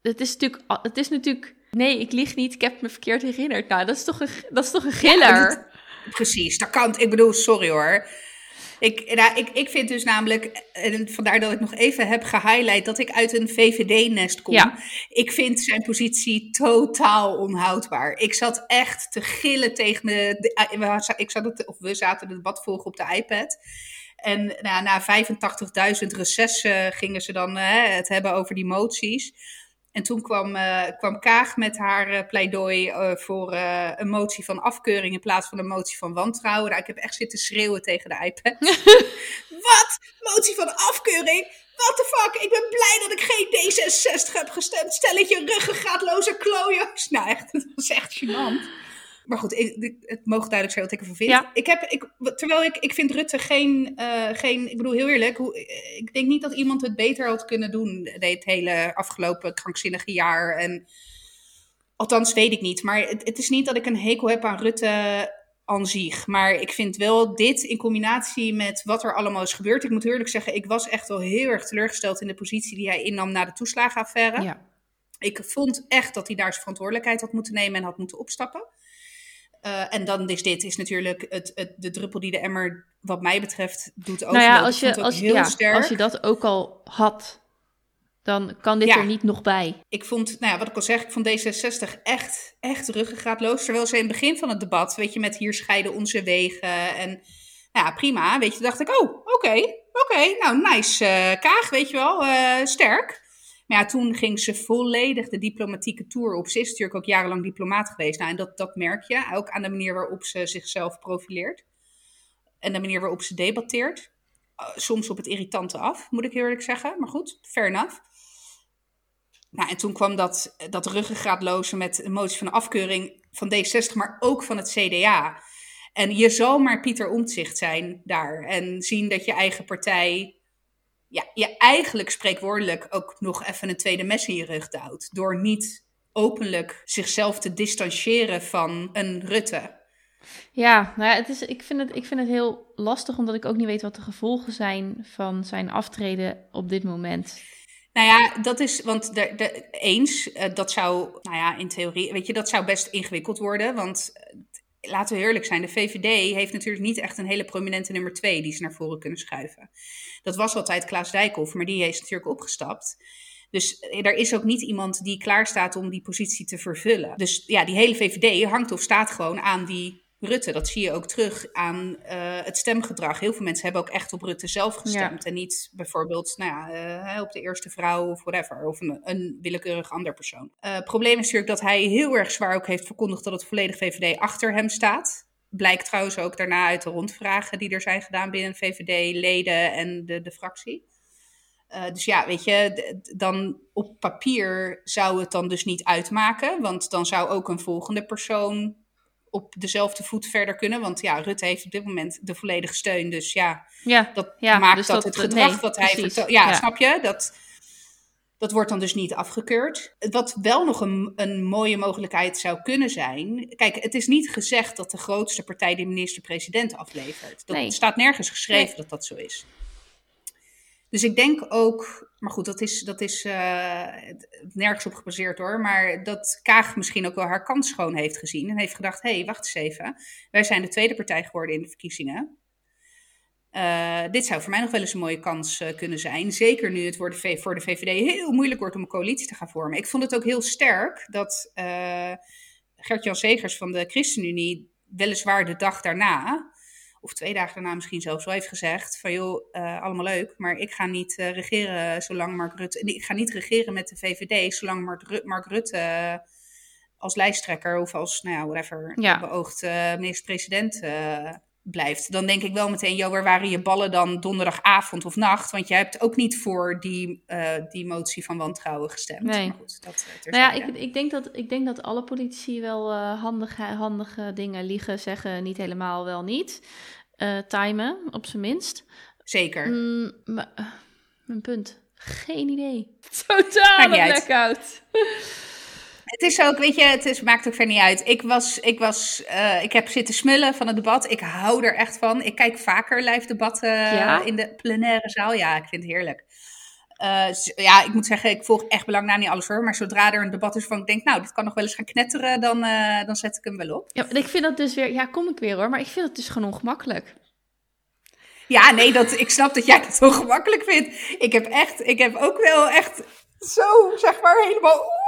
het is natuurlijk, het is natuurlijk, nee, ik lieg niet, ik heb me verkeerd herinnerd. Nou, dat is toch een, dat is toch een giller? Ja, precies, dat kan, ik bedoel, sorry hoor. Ik, nou, ik, ik vind dus namelijk, en vandaar dat ik nog even heb gehighlight, dat ik uit een VVD-nest kom. Ja. Ik vind zijn positie totaal onhoudbaar. Ik zat echt te gillen tegen de. de ik zat het, of we zaten het debat volgen op de iPad. En nou, na 85.000 recessen gingen ze dan hè, het hebben over die moties. En toen kwam, uh, kwam Kaag met haar uh, pleidooi uh, voor een motie van afkeuring in plaats van een motie van wantrouwen. Nou, ik heb echt zitten schreeuwen tegen de iPad. *laughs* Wat? Motie van afkeuring? What the fuck? Ik ben blij dat ik geen D66 heb gestemd. Stelletje ruggengraatloze klooiers. Nou, echt, *laughs* het was echt gênant. Maar goed, ik, het mogen duidelijk zijn wat ik ervan vind. Ja. Ik heb, ik, terwijl ik, ik vind Rutte geen, uh, geen, ik bedoel heel eerlijk, hoe, ik denk niet dat iemand het beter had kunnen doen dit hele afgelopen krankzinnige jaar. En, althans weet ik niet, maar het, het is niet dat ik een hekel heb aan Rutte aan zich. Maar ik vind wel dit in combinatie met wat er allemaal is gebeurd. Ik moet eerlijk zeggen, ik was echt wel heel erg teleurgesteld in de positie die hij innam na de toeslagenaffaire. Ja. Ik vond echt dat hij daar zijn verantwoordelijkheid had moeten nemen en had moeten opstappen. Uh, en dan is dit is natuurlijk het, het, de druppel die de emmer, wat mij betreft, doet ook. Nou ja, als je, als, heel ja, sterk. als je dat ook al had, dan kan dit er niet nog bij. Ik vond, nou ja, wat ik al zeg, ik vond D66 echt, echt ruggengraatloos. Terwijl ze in het begin van het debat, weet je, met hier scheiden onze wegen en nou ja, prima. Weet je, dacht ik, oh, oké, okay, oké, nou, nice, uh, Kaag, weet je wel, uh, sterk. Ja, toen ging ze volledig de diplomatieke tour op. Ze is natuurlijk ook jarenlang diplomaat geweest. Nou, en dat, dat merk je ook aan de manier waarop ze zichzelf profileert. En de manier waarop ze debatteert. Uh, soms op het irritante af, moet ik eerlijk zeggen. Maar goed, fair enough. Nou, en toen kwam dat, dat met een motie van afkeuring van D60, maar ook van het CDA. En je zal maar Pieter Omtzigt zijn daar. En zien dat je eigen partij ja, je eigenlijk spreekwoordelijk ook nog even een tweede mes in je rug duwt. Door niet openlijk zichzelf te distancieren van een Rutte. Ja, nou ja, het is, ik, vind het, ik vind het heel lastig, omdat ik ook niet weet wat de gevolgen zijn van zijn aftreden op dit moment. Nou ja, dat is, want de, de, eens, uh, dat zou, nou ja, in theorie, weet je, dat zou best ingewikkeld worden. Want laten we eerlijk zijn, de VVD heeft natuurlijk niet echt een hele prominente nummer twee die ze naar voren kunnen schuiven. Dat was altijd Klaas Dijkhoff, maar die is natuurlijk opgestapt. Dus er is ook niet iemand die klaar staat om die positie te vervullen. Dus ja, die hele VVD hangt of staat gewoon aan die Rutte. Dat zie je ook terug aan uh, het stemgedrag. Heel veel mensen hebben ook echt op Rutte zelf gestemd. En niet bijvoorbeeld nou ja, uh, op de eerste vrouw of whatever. Of een, een willekeurig ander persoon. Uh, het probleem is natuurlijk dat hij heel erg zwaar ook heeft verkondigd dat het volledig VVD achter hem staat. Blijkt trouwens ook daarna uit de rondvragen die er zijn gedaan binnen VVD-leden en de, de fractie. Uh, dus ja, weet je, dan op papier zou het dan dus niet uitmaken. Want dan zou ook een volgende persoon op dezelfde voet verder kunnen. Want ja, Rutte heeft op dit moment de volledige steun. Dus ja, ja dat maakt dus dat, het gedrag nee, wat hij vertelt. Ja, ja, snap je? Dat, dat wordt dan dus niet afgekeurd. Wat wel nog een, een mooie mogelijkheid zou kunnen zijn. Kijk, het is niet gezegd dat de grootste partij de minister-president aflevert. Dat staat nergens geschreven dat dat zo is. Dus ik denk ook, maar goed, dat is, dat is uh, nergens op gebaseerd hoor. Maar dat Kaag misschien ook wel haar kans schoon heeft gezien. En heeft gedacht: hé, hey, wacht eens even. Wij zijn de tweede partij geworden in de verkiezingen. Uh, dit zou voor mij nog wel eens een mooie kans uh, kunnen zijn. Zeker nu het voor de, voor de VVD heel moeilijk wordt om een coalitie te gaan vormen. Ik vond het ook heel sterk dat Gert-Jan Segers van de ChristenUnie, weliswaar de dag daarna, of twee dagen daarna misschien zelfs wel heeft gezegd van joh, uh, allemaal leuk, maar ik ga niet uh, regeren zolang Mark Rutte, ik ga niet regeren met de VVD zolang Mark, Mark Rutte als lijsttrekker of als, nou ja, whatever, ja. beoogd minister-president blijft. Dan denk ik wel meteen, joh, waar waren je ballen dan donderdagavond of nacht? Want jij hebt ook niet voor die, uh, die motie van wantrouwen gestemd. Nee. Maar goed, dat, uh, nou ja, ik, ik, denk dat, ik denk dat alle politici wel uh, handige, handige dingen liegen, zeggen, niet helemaal, wel niet. timen, op zijn minst. Zeker. Mm, maar, mijn punt. Geen idee. *laughs* Totaal blackout. Het is ook, weet je, het is, maakt ook verder niet uit. Ik, was, ik, was, uh, ik heb zitten smullen van het debat. Ik hou er echt van. Ik kijk vaker live debatten ja? in de plenaire zaal. Ja, ik vind het heerlijk. Uh, ja, ik moet zeggen, ik volg echt belang na niet alles hoor. Maar zodra er een debat is van ik denk, nou, dit kan nog wel eens gaan knetteren, dan, uh, dan zet ik hem wel op. Ja, ik vind dat dus weer, ja, kom ik weer hoor, maar ik vind het dus gewoon ongemakkelijk. Ja, nee, dat, ik snap dat jij het zo *laughs* gemakkelijk vindt. Ik heb echt, ik heb ook wel echt zo, zeg maar, helemaal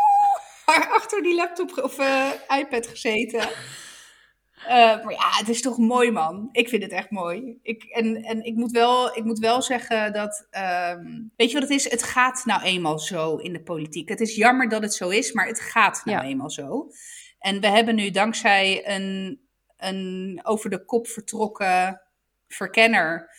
achter die laptop of uh, iPad gezeten. Uh, maar ja, het is toch mooi, man. Ik vind het echt mooi. Ik, en en ik, moet wel, ik moet wel zeggen dat. Um, weet je wat het is? Het gaat nou eenmaal zo in de politiek. Het is jammer dat het zo is, maar het gaat nou eenmaal zo. En we hebben nu dankzij een, een over de kop vertrokken verkenner.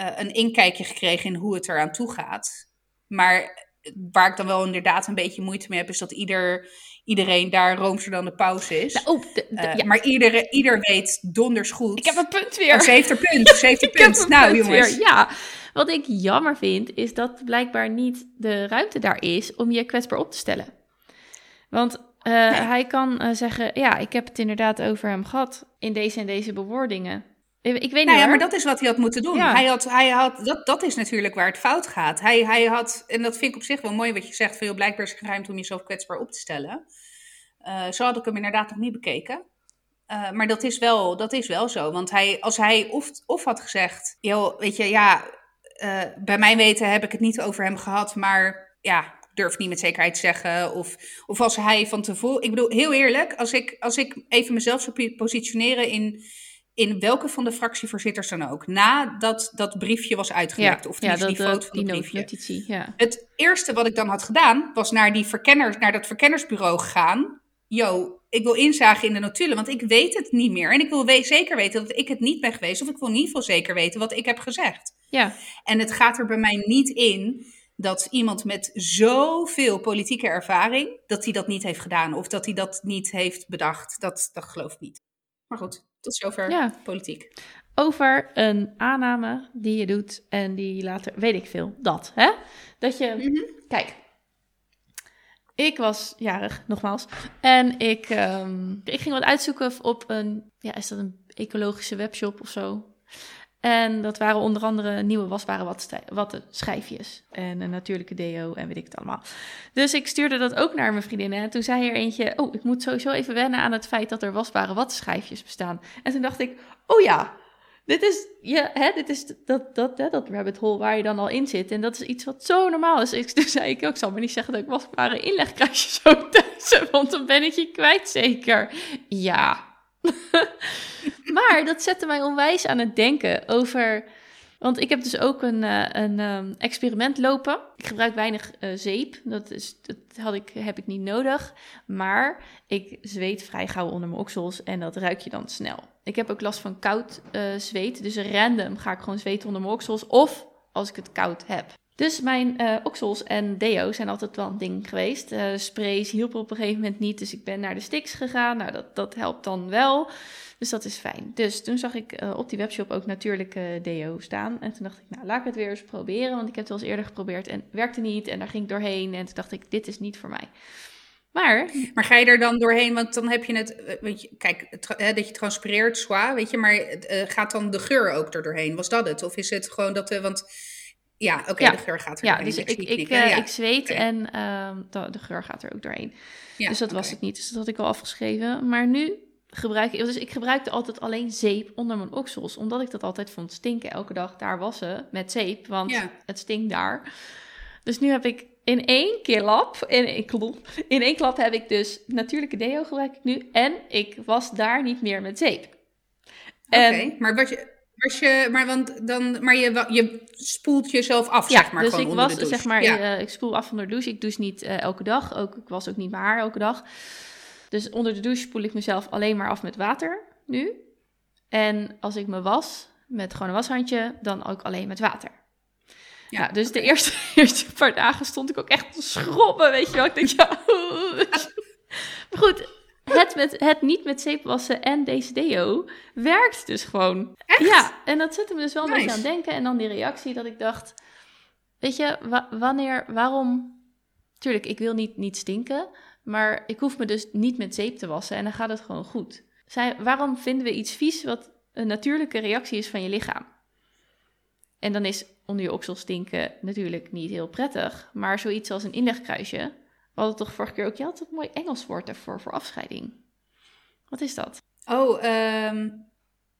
Uh, een inkijkje gekregen in hoe het eraan toe gaat. Maar waar ik dan wel inderdaad een beetje moeite mee heb, is dat ieder, iedereen daar roomser dan de pauze is. Nou, oh, uh, Maar ieder, ieder weet donders goed. Ik heb een punt weer. Oh, ze heeft er punt. Ze heeft *laughs* er punt. nou, punt jongens. Weer. Ja, wat ik jammer vind, is dat blijkbaar niet de ruimte daar is om je kwetsbaar op te stellen. Want uh, nee. hij kan uh, zeggen: Ja, ik heb het inderdaad over hem gehad in deze en deze bewoordingen. Ik weet niet. Nou ja, maar dat is wat hij had moeten doen. Hij had, hij had, dat, dat is natuurlijk waar het fout gaat. Hij, hij had, en dat vind ik op zich wel mooi wat je zegt, veel blijkbaar is ruimte om jezelf kwetsbaar op te stellen. Uh, zo had ik hem inderdaad nog niet bekeken. Uh, maar dat is, wel, dat is wel zo. Want hij, als hij of, of had gezegd, joh, weet je, ja, uh, bij mijn weten heb ik het niet over hem gehad, maar ja, durf niet met zekerheid te zeggen. Of, of als hij van tevoren, ik bedoel, heel eerlijk, als ik, als ik even mezelf zou positioneren in in welke van de fractievoorzitters dan ook, nadat dat briefje was uitgelekt, ja, of die, ja, die foto van het briefje. Notitie, ja. Het eerste wat ik dan had gedaan, was naar, die verkenners, naar dat verkennersbureau gegaan. Yo, ik wil inzagen in de notulen, want ik weet het niet meer. En ik wil we zeker weten dat ik het niet ben geweest, of ik wil in ieder geval zeker weten wat ik heb gezegd. Ja. En het gaat er bij mij niet in dat iemand met zoveel politieke ervaring, dat hij dat niet heeft gedaan, of dat hij dat niet heeft bedacht. Dat, dat geloof ik niet. Maar goed, tot zover ja. politiek. Over een aanname die je doet en die later, weet ik veel, dat. Hè? Dat je, Mhm. kijk, ik was jarig, nogmaals. En ik, ehm, ik ging wat uitzoeken op een, ja, is dat een ecologische webshop of zo? En dat waren onder andere nieuwe wasbare wattenschijfjes. En een natuurlijke deo en weet ik het allemaal. Dus ik stuurde dat ook naar mijn vriendinnen. En toen zei er eentje, oh, ik moet sowieso even wennen aan het feit dat er wasbare wattenschijfjes bestaan. En toen dacht ik, oh ja, dit is, hè, dit is dat, dat, hè, dat rabbit hole waar je dan al in zit. En dat is iets wat zo normaal is. Ik, toen zei ik ook, zal maar niet zeggen dat ik wasbare inlegkruisjes zo thuis heb, want dan ben ik je kwijt zeker. Ja, *laughs* maar dat zette mij onwijs aan het denken over. Want ik heb dus ook een, uh, een um, experiment lopen. Ik gebruik weinig uh, zeep. Dat, is, dat had ik, heb ik niet nodig. Maar ik zweet vrij gauw onder mijn oksels en dat ruik je dan snel. Ik heb ook last van koud uh, zweet. Dus random ga ik gewoon zweten onder mijn oksels. Of als ik het koud heb. Dus mijn uh, oksels en deo zijn altijd wel een ding geweest. Uh, sprays hielpen op een gegeven moment niet, dus ik ben naar de sticks gegaan. Nou, dat, dat helpt dan wel. Dus dat is fijn. Dus toen zag ik uh, op die webshop ook natuurlijke deo staan. En toen dacht ik, nou, laat ik het weer eens proberen. Want ik heb het wel eens eerder geprobeerd en werkte niet. En daar ging ik doorheen. En toen dacht ik, dit is niet voor mij. Maar, maar ga je er dan doorheen? Want dan heb je het, weet je, kijk, hè, dat je transpireert, zwaar, weet je, maar gaat dan de geur ook er doorheen? Was dat het? Of is het gewoon dat, want ja, oké, okay, ja. de geur gaat er ja, doorheen. Dus ik, ik, uh, ja. ik zweet okay. en um, de, de, geur gaat er ook doorheen. Ja, dus dat okay. was het niet. Dus dat had ik al afgeschreven. Maar nu gebruik ik... Dus ik gebruikte altijd alleen zeep onder mijn oksels. Omdat ik dat altijd vond stinken elke dag daar wassen met zeep. Want het stinkt daar. Dus nu heb ik in één keer lap... In één, klop, in één klap heb ik dus natuurlijke deo gebruik ik nu. En ik was daar niet meer met zeep. Oké, maar wat je Als je, maar, want dan, maar je, je spoelt jezelf af, Ja, zeg maar, dus ik was zeg maar, ja. eh, ik spoel af onder de douche. Ik douche niet eh, elke dag. Ook, ik was ook niet mijn haar elke dag. Dus onder de douche spoel ik mezelf alleen maar af met water nu. En als ik me was met gewoon een washandje, dan ook alleen met water. Ja, dus de eerste, *laughs* eerste paar dagen stond ik ook echt te schrobben, weet je wel. Ik denk, ja... *laughs* *laughs* maar goed, het, met, het niet met zeep wassen en deze deo werkt dus gewoon. Echt? Ja, en dat zette me dus wel een beetje aan het denken. En dan die reactie dat ik dacht, weet je, wa- wanneer, waarom... Tuurlijk, ik wil niet, niet stinken, maar ik hoef me dus niet met zeep te wassen en dan gaat het gewoon goed. Zij, waarom vinden we iets vies wat een natuurlijke reactie is van je lichaam? En dan is onder je oksel stinken natuurlijk niet heel prettig, maar zoiets als een inlegkruisje. We hadden toch vorige keer ook, je had een mooi Engels woord daarvoor, voor afscheiding. Wat is dat? Oh,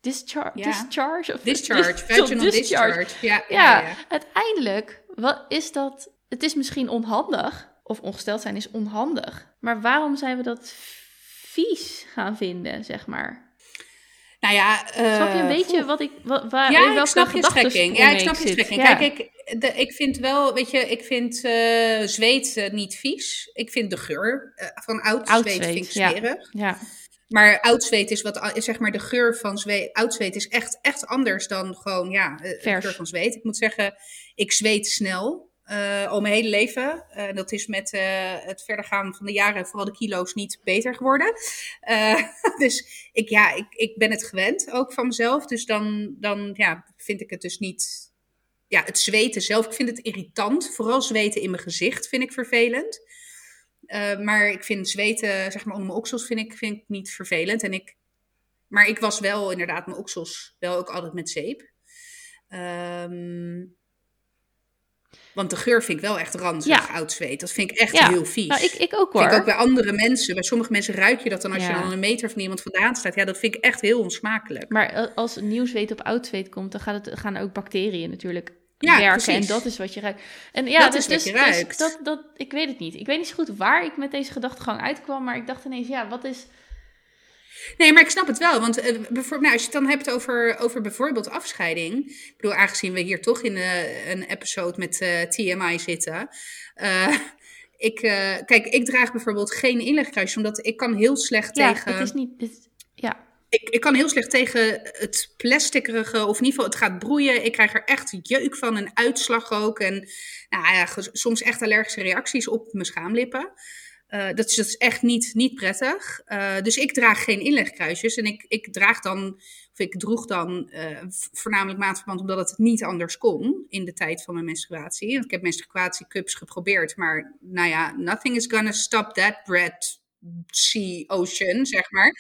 Dischar Ja. Discharge? Of discharge, vaginal discharge. Ja, ja, Ja, ja. uiteindelijk wat is dat. Het is misschien onhandig, of ongesteld zijn is onhandig. Maar waarom zijn we dat vies gaan vinden, zeg maar? Nou ja, eh, Snap je een beetje poeh. wat ik. Wa, waar, Ja, in ik welke snap je strekking. Ja, ik snap je strekking. Ja. Kijk, ik, de, ik vind wel, weet je, ik vind eh, zweet eh, niet vies. Ik vind de geur eh, van oud, Oud zweet, zweet, vind ik ja. smerig. Ja, Maar oud zweet is wat, zeg maar, de geur van zweet, oud zweet is echt, echt anders dan gewoon, ja, eh, de geur van zweet. Ik moet zeggen, ik zweet snel. Eh, al mijn hele leven. Eh, dat is met eh, het verder gaan van de jaren, vooral de kilo's, niet beter geworden. *laughs* Dus ik, ja, ik, ik ben het gewend ook van mezelf. Dus dan, dan ja, vind ik het dus niet. Ja, het zweten zelf, ik vind het irritant. Vooral zweten in mijn gezicht vind ik vervelend. Maar ik vind zweten, zeg maar, onder mijn oksels vind ik, vind ik niet vervelend. En ik, maar ik was wel inderdaad mijn oksels wel ook altijd met zeep. Ehm, want de geur vind ik wel echt ranzig, Ja. oud zweet. Dat vind ik echt Ja. heel vies. nou, ik, ik ook hoor. Vind ik ook bij andere mensen. Bij sommige mensen ruik je dat dan als je dan een meter van iemand vandaan staat. Ja, dat vind ik echt heel onsmakelijk. Maar eh, als nieuw zweet op oud zweet komt, dan gaat het, gaan ook bacteriën natuurlijk Ja, werken. precies. En dat is wat je ruikt. En ja, Dat dus, is wat dus- je dus ruikt. dat, dat, ik weet het niet. Ik weet niet zo goed waar ik met deze gedachtegang uitkwam. Maar ik dacht ineens, ja, wat is... Nee, maar ik snap het wel. Want eh, bijvoorbeeld, nou, als je het dan hebt over, over bijvoorbeeld afscheiding. Ik bedoel, aangezien we hier toch in eh, een episode met eh, TMI zitten. ik, kijk, ik draag bijvoorbeeld geen inlegkruisje. Omdat ik kan heel slecht Ja, tegen... het is niet... het- ja, ik, ik kan heel slecht tegen het plasticerige, of in ieder geval het gaat broeien. Ik krijg er echt jeuk van, een uitslag ook. En nou ja, soms echt allergische reacties op mijn schaamlippen. Eh, dat, is, echt niet, niet prettig. Eh, dus ik draag geen inlegkruisjes. En ik, ik draag dan, of ik droeg dan eh, voornamelijk maatverband omdat het niet anders kon in de tijd van mijn menstruatie. Want ik heb menstruatiecups geprobeerd, maar nou ja, nothing is gonna stop that bread sea ocean, zeg maar.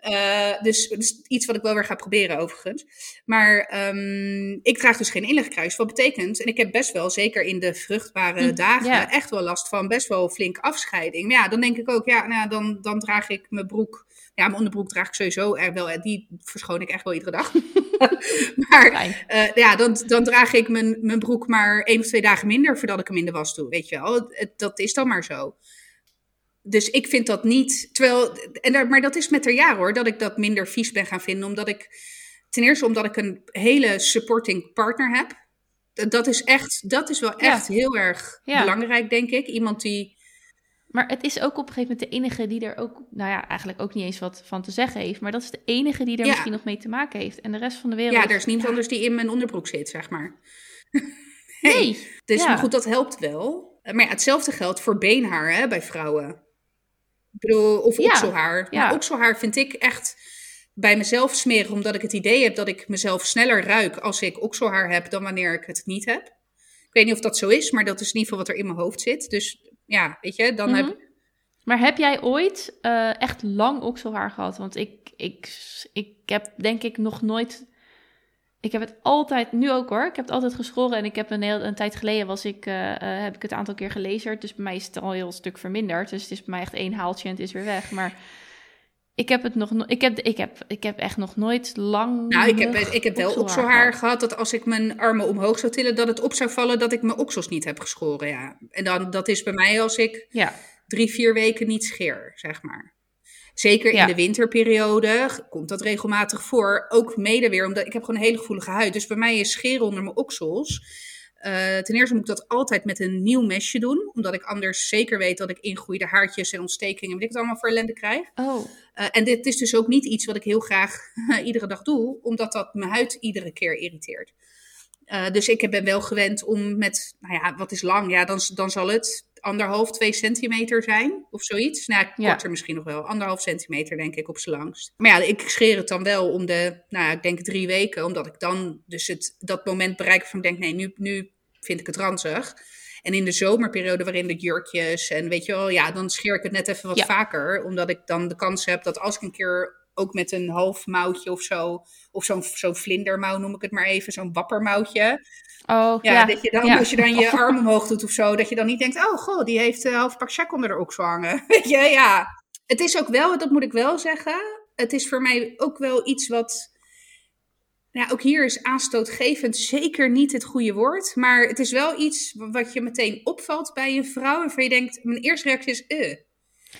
Eh, dus is iets wat ik wel weer ga proberen overigens. Maar ehm, ik draag dus geen inlegkruis. Wat betekent, en ik heb best wel, zeker in de vruchtbare Hm, dagen, echt wel last van best wel flink afscheiding. Maar ja, dan denk ik ook, ja, nou, dan, dan draag ik mijn broek. Ja, mijn onderbroek draag ik sowieso er wel. Die verschoon ik echt wel iedere dag. *laughs* maar eh, ja, dan, dan draag ik mijn, mijn broek maar één of twee dagen minder voordat ik hem in de was doe. Weet je wel, dat is dan maar zo. Dus ik vind dat niet. Terwijl, en daar, maar dat is met de jaren hoor, dat ik dat minder vies ben gaan vinden. Omdat ik, ten eerste omdat ik een hele supporting partner heb. Dat- Dat is echt, dat is wel Ja. echt heel erg Ja. belangrijk, denk ik. Iemand die. Maar het is ook op een gegeven moment de enige die er ook, nou ja, eigenlijk ook niet eens wat van te zeggen heeft. Maar dat is de enige die er Ja. misschien nog mee te maken heeft. En de rest van de wereld. Ja, er is niemand anders die in mijn onderbroek zit, zeg maar. Nee. *laughs* Dus Ja. maar goed, dat helpt wel. Maar ja, hetzelfde geldt voor beenhaar hè, bij vrouwen. Ik bedoel, of Ja, okselhaar. ja. Maar okselhaar vind ik echt bij mezelf smerig, omdat ik het idee heb dat ik mezelf sneller ruik als ik okselhaar heb dan wanneer ik het niet heb. Ik weet niet of dat zo is, maar dat is in ieder geval wat er in mijn hoofd zit. Dus ja, weet je, dan Mhm. heb Maar heb jij ooit eh, echt lang okselhaar gehad? Want ik, ik, ik heb denk ik nog nooit. Ik heb het altijd, nu ook hoor. Ik heb het altijd geschoren en ik heb een, heel, een tijd geleden was ik, eh, eh, heb ik het aantal keer gelezerd. Dus bij mij is het al een heel stuk verminderd. Dus het is bij mij echt één haaltje en het is weer weg. Maar ik heb het nog, no- ik heb, ik heb, ik heb echt nog nooit lang. Nou, ik heb, ik heb wel okselhaar gehad dat als ik mijn armen omhoog zou tillen, dat het op zou vallen dat ik mijn oksels niet heb geschoren. Ja. En dan, dat is bij mij als ik Ja, drie, vier weken niet scheer, zeg maar. Zeker Ja. in de winterperiode komt dat regelmatig voor. Ook mede weer omdat ik heb gewoon een hele gevoelige huid. Dus bij mij is scheren onder mijn oksels. Eh, ten eerste moet ik dat altijd met een nieuw mesje doen. Omdat ik anders zeker weet dat ik ingroeide haartjes en ontstekingen... weet ik het allemaal voor ellende krijg. Oh, Eh, en dit is dus ook niet iets wat ik heel graag *laughs* iedere dag doe, omdat dat mijn huid iedere keer irriteert. Eh, dus ik ben wel gewend om met, nou ja, wat is lang? Ja, dan, dan zal het anderhalf, twee centimeter zijn of zoiets. Nou, Ja. korter misschien nog wel. Anderhalf centimeter denk ik op z'n langst. Maar ja, ik scheer het dan wel om de, nou ja, ik denk drie weken, omdat ik dan dus het, dat moment bereik van ik denk, nee, nu, nu vind ik het ranzig. En in de zomerperiode waarin de jurkjes en weet je wel, ja, dan scheer ik het net even wat Ja. vaker. Omdat ik dan de kans heb dat als ik een keer ook met een half mouwtje of zo, of zo'n zo'n vlindermouw noem ik het maar even, zo'n wappermouwtje. oh Ja, ja. dat je dan, ja. als je dan je *laughs* arm omhoog doet of zo, dat je dan niet denkt, oh goh, die heeft een half pak check onder de oksel hangen. *laughs* Weet je, ja. Het is ook wel, dat moet ik wel zeggen, het is voor mij ook wel iets wat, ja, ook hier is aanstootgevend zeker niet het goede woord, maar het is wel iets wat je meteen opvalt bij een vrouw en waarvan je denkt, mijn eerste reactie is, eh.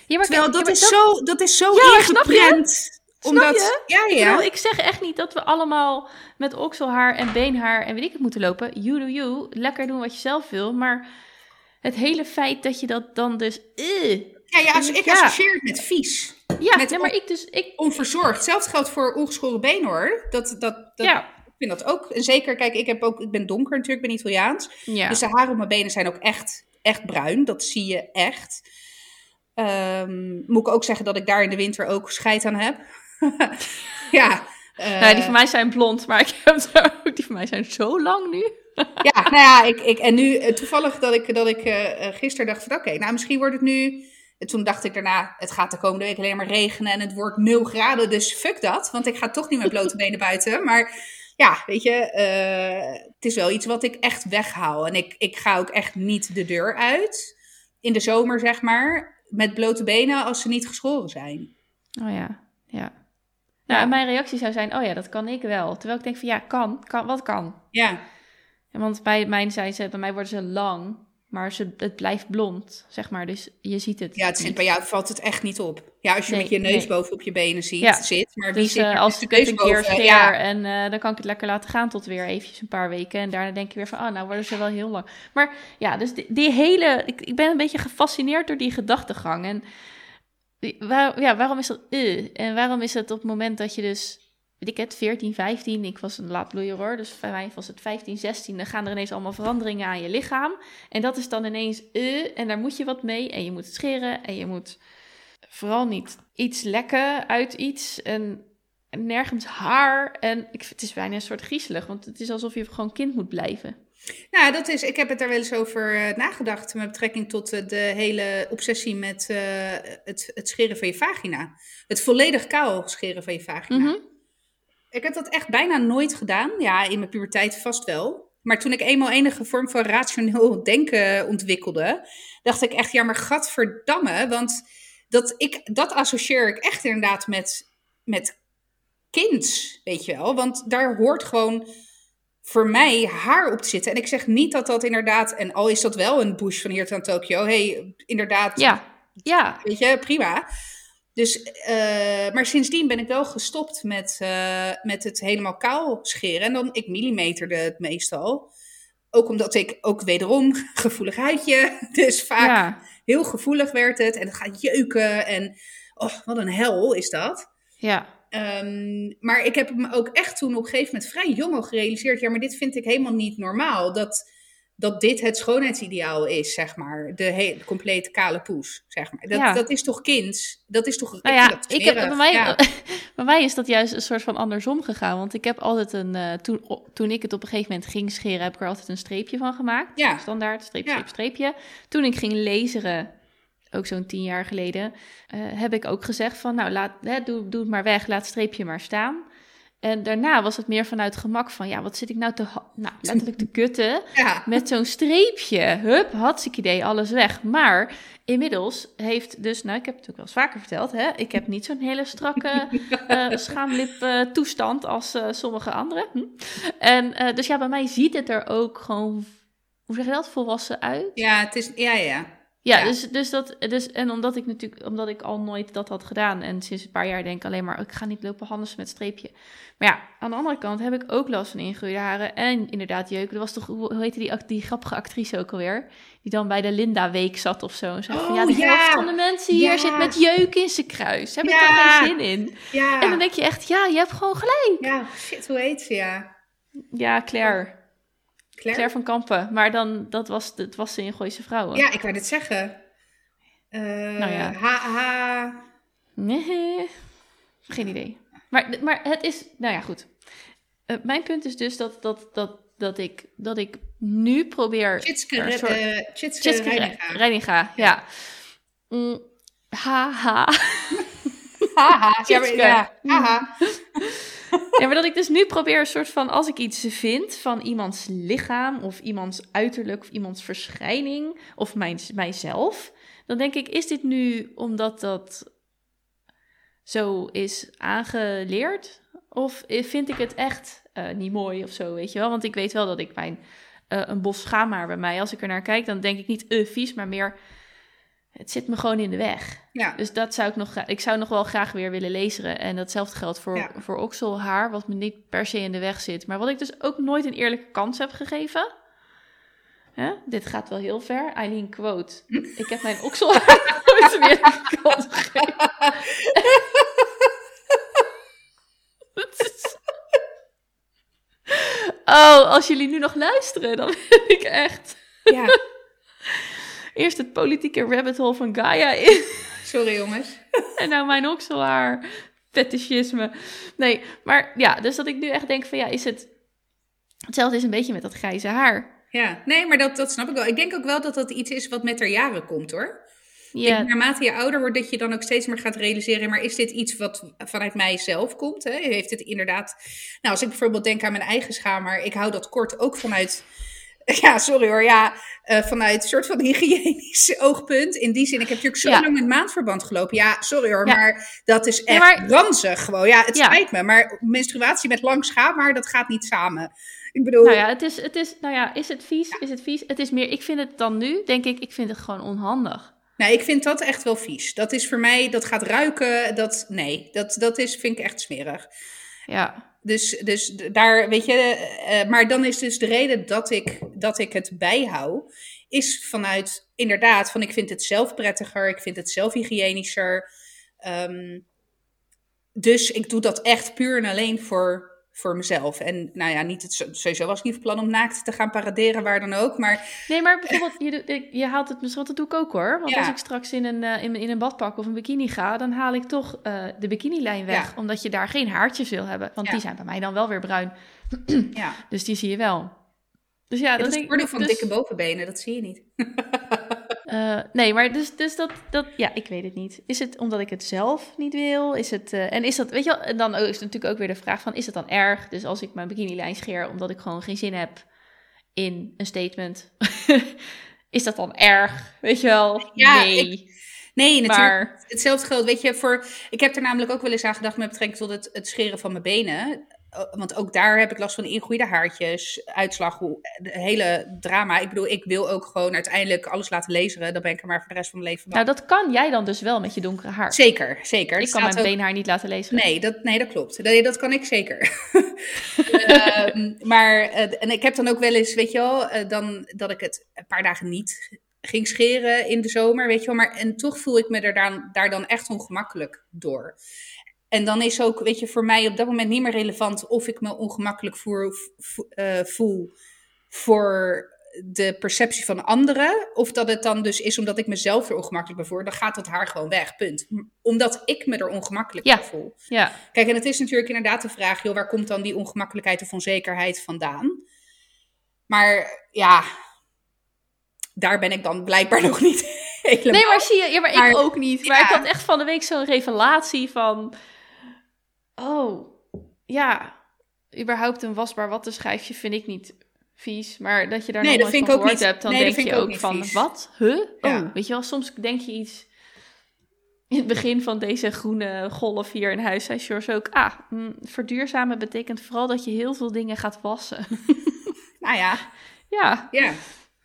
Ja, maar Terwijl dat, ja, is maar zo, dat is zo Ja, ingeprent. Omdat, je? Ja, Ik, ja. bedoel, ik zeg echt niet dat we allemaal met okselhaar en beenhaar en weet ik het moeten lopen. You do you. Lekker doen wat je zelf wil. Maar het hele feit dat je dat dan dus... eh, Ja, ja, als, ik Ja. associeer het met vies. ja, Met nee, maar ik dus... Ik, Onverzorgd. Hetzelfde geldt voor ongeschoren benen hoor. Dat, dat, dat, ja, Ik vind dat ook. En zeker, kijk, ik, heb ook, ik ben donker natuurlijk, ik ben Italiaans. ja. Dus de haren op mijn benen zijn ook echt, echt bruin. Dat zie je echt. Ehm, moet ik ook zeggen dat ik daar in de winter ook scheid aan heb. *laughs* ja. eh, nou, die van mij zijn blond, maar ik heb *laughs* er ook... Die van mij zijn zo lang nu. *laughs* Ja, nou ja, ik, ik, en nu eh, toevallig dat ik, dat ik eh, eh, gisteren dacht van oké, nou misschien wordt het nu... En toen dacht ik daarna, het gaat de komende week alleen maar regenen en het wordt 0 graden, dus fuck dat. Want ik ga toch niet met blote benen buiten. Maar ja, weet je, eh, het is wel iets wat ik echt weghaal. En ik, ik ga ook echt niet de deur uit, in de zomer zeg maar, met blote benen als ze niet geschoren zijn. Oh ja, ja. Nou, en mijn reactie zou zijn, oh ja, dat kan ik wel. Terwijl ik denk van, ja, kan, kan wat kan? Ja, En want bij mijn zijn ze, bij mij worden ze lang, maar ze, het blijft blond, zeg maar. Dus je ziet het. ja het zit, niet. bij jou valt het echt niet op. Ja, als je Nee, met je neus nee. boven op je benen ziet, Ja. zit. Maar Dus zit eh, als ik de het een keer Ja. en eh, dan kan ik het lekker laten gaan tot weer eventjes een paar weken. En daarna denk ik weer van, oh, nou worden ze wel heel lang. Maar ja, dus die, die hele, ik, ik ben een beetje gefascineerd door die gedachtegang. En ja, waarom is dat, eh? En waarom is het op het moment dat je dus, weet ik het, 14, 15, ik was een laatbloeier hoor, dus bij mij was het 15, 16, dan gaan er ineens allemaal veranderingen aan je lichaam. En dat is dan ineens, eh, en daar moet je wat mee. En je moet scheren en je moet vooral niet iets lekken uit iets en nergens haar. En het is bijna een soort griezelig, want het is alsof je gewoon kind moet blijven. Nou, dat is, ik heb het daar wel eens over eh, nagedacht met betrekking tot eh, de hele obsessie met eh, het, het scheren van je vagina. Het volledig kaal scheren van je vagina. Mhm. Ik heb dat echt bijna nooit gedaan. Ja, in mijn puberteit vast wel. Maar toen ik eenmaal enige vorm van rationeel denken ontwikkelde, dacht ik echt, ja, maar gadverdamme. Want dat, ik, dat associeer ik echt inderdaad met, met kind, weet je wel. Want daar hoort gewoon voor mij haar op te zitten. En ik zeg niet dat dat inderdaad, en al is dat wel een bush van hier tot aan Tokio, hey, inderdaad, Ja, ja, weet je, prima. Dus, eh, maar sindsdien ben ik wel gestopt met, eh, met het helemaal kaal scheren. En dan, ik millimeterde het meestal. Ook omdat ik ook wederom *laughs* gevoelig huidje. *laughs* Dus vaak ja, heel gevoelig werd het. En het gaat jeuken. En oh, wat een hel is dat. ja. Ehm, maar ik heb me ook echt toen op een gegeven moment vrij jong al gerealiseerd. Ja, maar dit vind ik helemaal niet normaal. Dat, dat dit het schoonheidsideaal is, zeg maar. De, he- de complete kale poes, zeg maar. Dat, Ja. dat is toch kind? Dat is toch... Nou ja, ik heb, bij, mij, Ja. *laughs* bij mij is dat juist een soort van andersom gegaan. Want ik heb altijd een. eh, toen, toen ik het op een gegeven moment ging scheren, heb ik er altijd een streepje van gemaakt. Ja. Standaard, streepje, Ja. streepje, streepje. Toen ik ging laseren, ook zo'n tien jaar geleden, eh, heb ik ook gezegd van, nou, laat, hè, doe, doe het maar weg, laat het streepje maar staan. En daarna was het meer vanuit gemak van, ja, wat zit ik nou te, nou, letterlijk te kutten *laughs* Ja. met zo'n streepje. Hup, hartstikke idee, alles weg. Maar inmiddels heeft dus, nou, ik heb het natuurlijk wel eens vaker verteld, hè, ik heb niet zo'n hele strakke *laughs* eh schaamlip eh, toestand als sommige anderen. Hm. En dus ja, bij mij ziet het er ook gewoon, hoe zeg je dat, volwassen uit. ja, het is... Ja, ja. Ja, Ja. Dus, dus dat, dus, en omdat ik natuurlijk, omdat ik al nooit dat had gedaan en sinds een paar jaar denk ik alleen maar, ik ga niet lopen handen met streepje. Maar ja, aan de andere kant heb ik ook last van ingroeide haren en inderdaad jeuken. Er was toch, hoe heette die, die grappige actrice ook alweer? Die dan bij de Linda Week zat of zo. En zei van, Oh, ja, de ja. helft van de mensen hier Ja. zit met jeuk in zijn kruis. Heb ik daar geen zin in? En dan denk je echt, ja, je hebt gewoon gelijk. Ja, shit, hoe heet ze, ja? Ja, Claire. Claire? Claire van Kampen. Maar dan, dat was, dat was ze in Gooise Vrouwen. Ja, ik wou dit zeggen. Eh Nou ja. H, H... Nee, geen idee. Maar, maar het is, nou ja, goed. Eh, mijn punt is dus dat, dat, dat, dat, ik, dat ik nu probeer... Er een soort- Tjitske Tjitske Reininga. Reininga, ja. Mm, haha. Haha, *laughs* ja, maar- Tjitske. ja, haha. *laughs* *laughs* Ja, maar dat ik dus nu probeer een soort van, als ik iets vind van iemands lichaam of iemands uiterlijk of iemands verschijning of mijn, mijzelf, dan denk ik, is dit nu omdat dat zo is aangeleerd? Of vind ik het echt eh, niet mooi of zo, weet je wel? Want ik weet wel dat ik mijn, eh, een bos schaamhaar bij mij, als ik er naar kijk, dan denk ik niet, eh, vies, maar meer, het zit me gewoon in de weg. Ja. Dus dat zou ik nog Ik zou nog wel graag weer willen lezen. En datzelfde geldt voor, Ja. voor okselhaar, wat me niet per se in de weg zit. Maar wat ik dus ook nooit een eerlijke kans heb gegeven. Hè? Dit gaat wel heel ver. Eileen quote. *laughs* Ik heb mijn okselhaar *laughs* nooit een eerlijke kans gegeven. *laughs* Oh, als jullie nu nog luisteren, dan ben ik echt ja, eerst het politieke rabbit hole van Gaia in. sorry jongens. *laughs* En nou mijn okselhaar. Fetischisme. Nee, maar ja, dus dat ik nu echt denk van ja, is het... Hetzelfde is een beetje met dat grijze haar. Ja, nee, maar dat, dat snap ik wel. Ik denk ook wel dat dat iets is wat met er jaren komt hoor. Ja, denk, naarmate je ouder wordt, dat je dan ook steeds meer gaat realiseren. Maar is dit iets wat vanuit mijzelf komt? Hè? Heeft het inderdaad. Nou, als ik bijvoorbeeld denk aan mijn eigen schaamhaar, ik hou dat kort ook vanuit. *laughs* Ja, sorry hoor. Ja, eh, vanuit een soort van hygiënisch *laughs* oogpunt. In die zin, ik heb natuurlijk zo Ja. lang met maandverband gelopen. Ja, sorry hoor, Ja. maar dat is echt maar- ranzig gewoon. Ja, het spijt me. Maar menstruatie met lang schaamhaar, dat gaat niet samen. Ik bedoel, nou ja, het is, het is, nou ja, is het vies? Is het vies? Het is meer, ik vind het dan nu, denk ik, ik vind het gewoon onhandig. Nou, ik vind dat echt wel vies. Dat is voor mij, dat gaat ruiken. Dat, nee, dat, dat is, vind ik echt smerig. Ja, Dus, dus daar, weet je, eh, maar dan is dus de reden dat ik, dat ik het bijhoud, is vanuit inderdaad van ik vind het zelf prettiger, ik vind het zelf hygiënischer. Ehm, dus ik doe dat echt puur en alleen voor, voor mezelf. En nou ja, niet het, sowieso was ik niet van plan om naakt te gaan paraderen, waar dan ook. Maar Nee, maar bijvoorbeeld, je, je haalt het misschien, dat doe ik ook hoor. Want Ja. als ik straks in een, eh, in, in een badpak of een bikini ga, dan haal ik toch eh, de bikinilijn weg. Ja. Omdat je daar geen haartjes wil hebben. Want Ja. die zijn bij mij dan wel weer bruin. ja, *clears throat* Dus die zie je wel. Dus ja, dat is het voordeel van dus- dikke bovenbenen, dat zie je niet. *laughs* Eh, nee, maar dus, dus dat, dat, ja, ik weet het niet. Is het omdat ik het zelf niet wil? Is het, eh, en is dat, weet je wel, en dan is natuurlijk ook weer de vraag van, is het dan erg? Dus als ik mijn bikinilijn scheer omdat ik gewoon geen zin heb in een statement, *laughs* is dat dan erg? Weet je wel? Ja, nee. Nee, natuurlijk. maar Hetzelfde geldt, weet je, voor... Ik heb er namelijk ook wel eens aan gedacht met betrekking tot het, het scheren van mijn benen. Eh, Want ook daar heb ik last van ingroeide haartjes, uitslag, de hele drama. Ik bedoel, ik wil ook gewoon uiteindelijk alles laten lezen. Dan ben ik er maar voor de rest van mijn leven nou, dat kan jij dan dus wel met je donkere haar. zeker, zeker. ik kan mijn ook- beenhaar niet laten lezen. Nee dat, nee, dat klopt. Nee, dat kan ik zeker. *laughs* Ehm, maar, eh, en ik heb dan ook wel eens, weet je wel, eh, dan, dat ik het een paar dagen niet ging scheren in de zomer, weet je wel. Maar, en toch voel ik me er daar, daar dan echt ongemakkelijk door. En dan is ook, weet je, voor mij op dat moment niet meer relevant of ik me ongemakkelijk voel, vo- eh, voel voor de perceptie van anderen. Of dat het dan dus is omdat ik mezelf er ongemakkelijk bij voel. Dan gaat dat haar gewoon weg, punt. Omdat ik me er ongemakkelijk Ja. bij voel. Ja, Kijk, en het is natuurlijk inderdaad de vraag, joh, waar komt dan die ongemakkelijkheid of onzekerheid vandaan? Maar ja, daar ben ik dan blijkbaar *laughs* nog niet helemaal. Nee, maar zie je, ja, maar, Maar- ik ook niet. Maar ja. ik had echt van de week zo'n revelatie van... Oh, ja, überhaupt een wasbaar wattenschijfje vind ik niet vies. Maar dat je daar Nee, nog nooit van gehoord hebt, dan nee, denk je ook van, vies. wat? Huh? Ja. Oh, weet je wel, soms denk je iets... In het begin van deze groene golf hier in huis zei George ook... Ah, mm, verduurzamen betekent vooral dat je heel veel dingen gaat wassen. *laughs* Nou ja, ja, ja.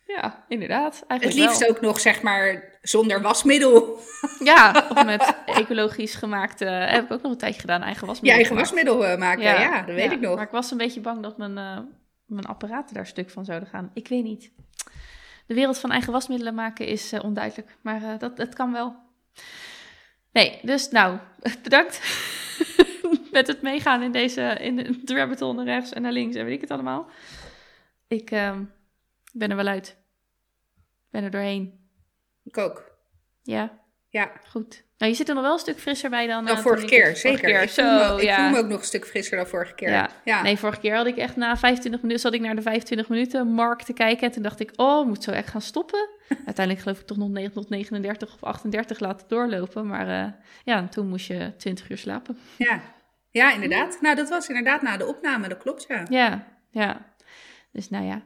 Ja, inderdaad. Het Eigenlijk liefst wel. ook nog, zeg maar, zonder wasmiddel. Ja, *laughs* of met ecologisch gemaakte... Heb ik ook nog een tijdje gedaan, eigen Je wasmiddel. eigen wasmiddel eh, maken, ja, dat weet ja. ik nog. Maar ik was een beetje bang dat mijn, eh, mijn apparaten daar stuk van zouden gaan. Ik weet niet. De wereld van eigen wasmiddelen maken is eh, onduidelijk. Maar eh, dat, dat kan wel. Nee, dus nou, *laughs* bedankt *laughs* met het meegaan in deze in de, de rabbit hole naar rechts en naar links en weet ik het allemaal. Ik ehm, ben er wel uit. Ben er doorheen. Ik ook. Ja, Ja, goed. Nou, je zit er nog wel een stuk frisser bij dan... dan eh, vorige ik- keer, vorige zeker. keer. Ik, voel Zo, me, ik ja. voel me ook nog een stuk frisser dan vorige keer. Ja. Ja, Nee, vorige keer had ik echt na 25 minuten zat ik naar de 25 minuten mark te kijken. En toen dacht ik, oh, moet zo echt gaan stoppen. *laughs* Uiteindelijk geloof ik toch nog 9 tot 39 of 38 laten doorlopen. Maar eh, ja, en toen moest je 20 uur slapen. ja. Ja, inderdaad. Nou, dat was inderdaad na de opname, dat klopt, ja. Ja, ja. Dus nou ja.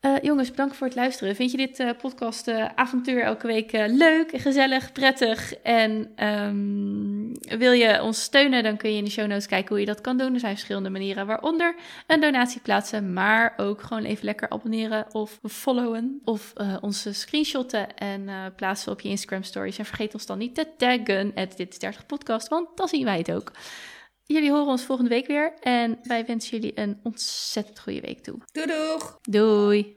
Eh, jongens, bedankt voor het luisteren. Vind je dit eh, podcast eh, avontuur elke week leuk, gezellig, prettig? En ehm, wil je ons steunen, dan kun je in de show notes kijken hoe je dat kan doen. Er zijn verschillende manieren, waaronder een donatie plaatsen, maar ook gewoon even lekker abonneren of followen. Of onze screenshotten en plaatsen op je Instagram stories. En vergeet ons dan niet te taggen, at dit is 30 podcast, want dan zien wij het ook. Jullie horen ons volgende week weer en wij wensen jullie een ontzettend goede week toe. Doei doeg! Doei!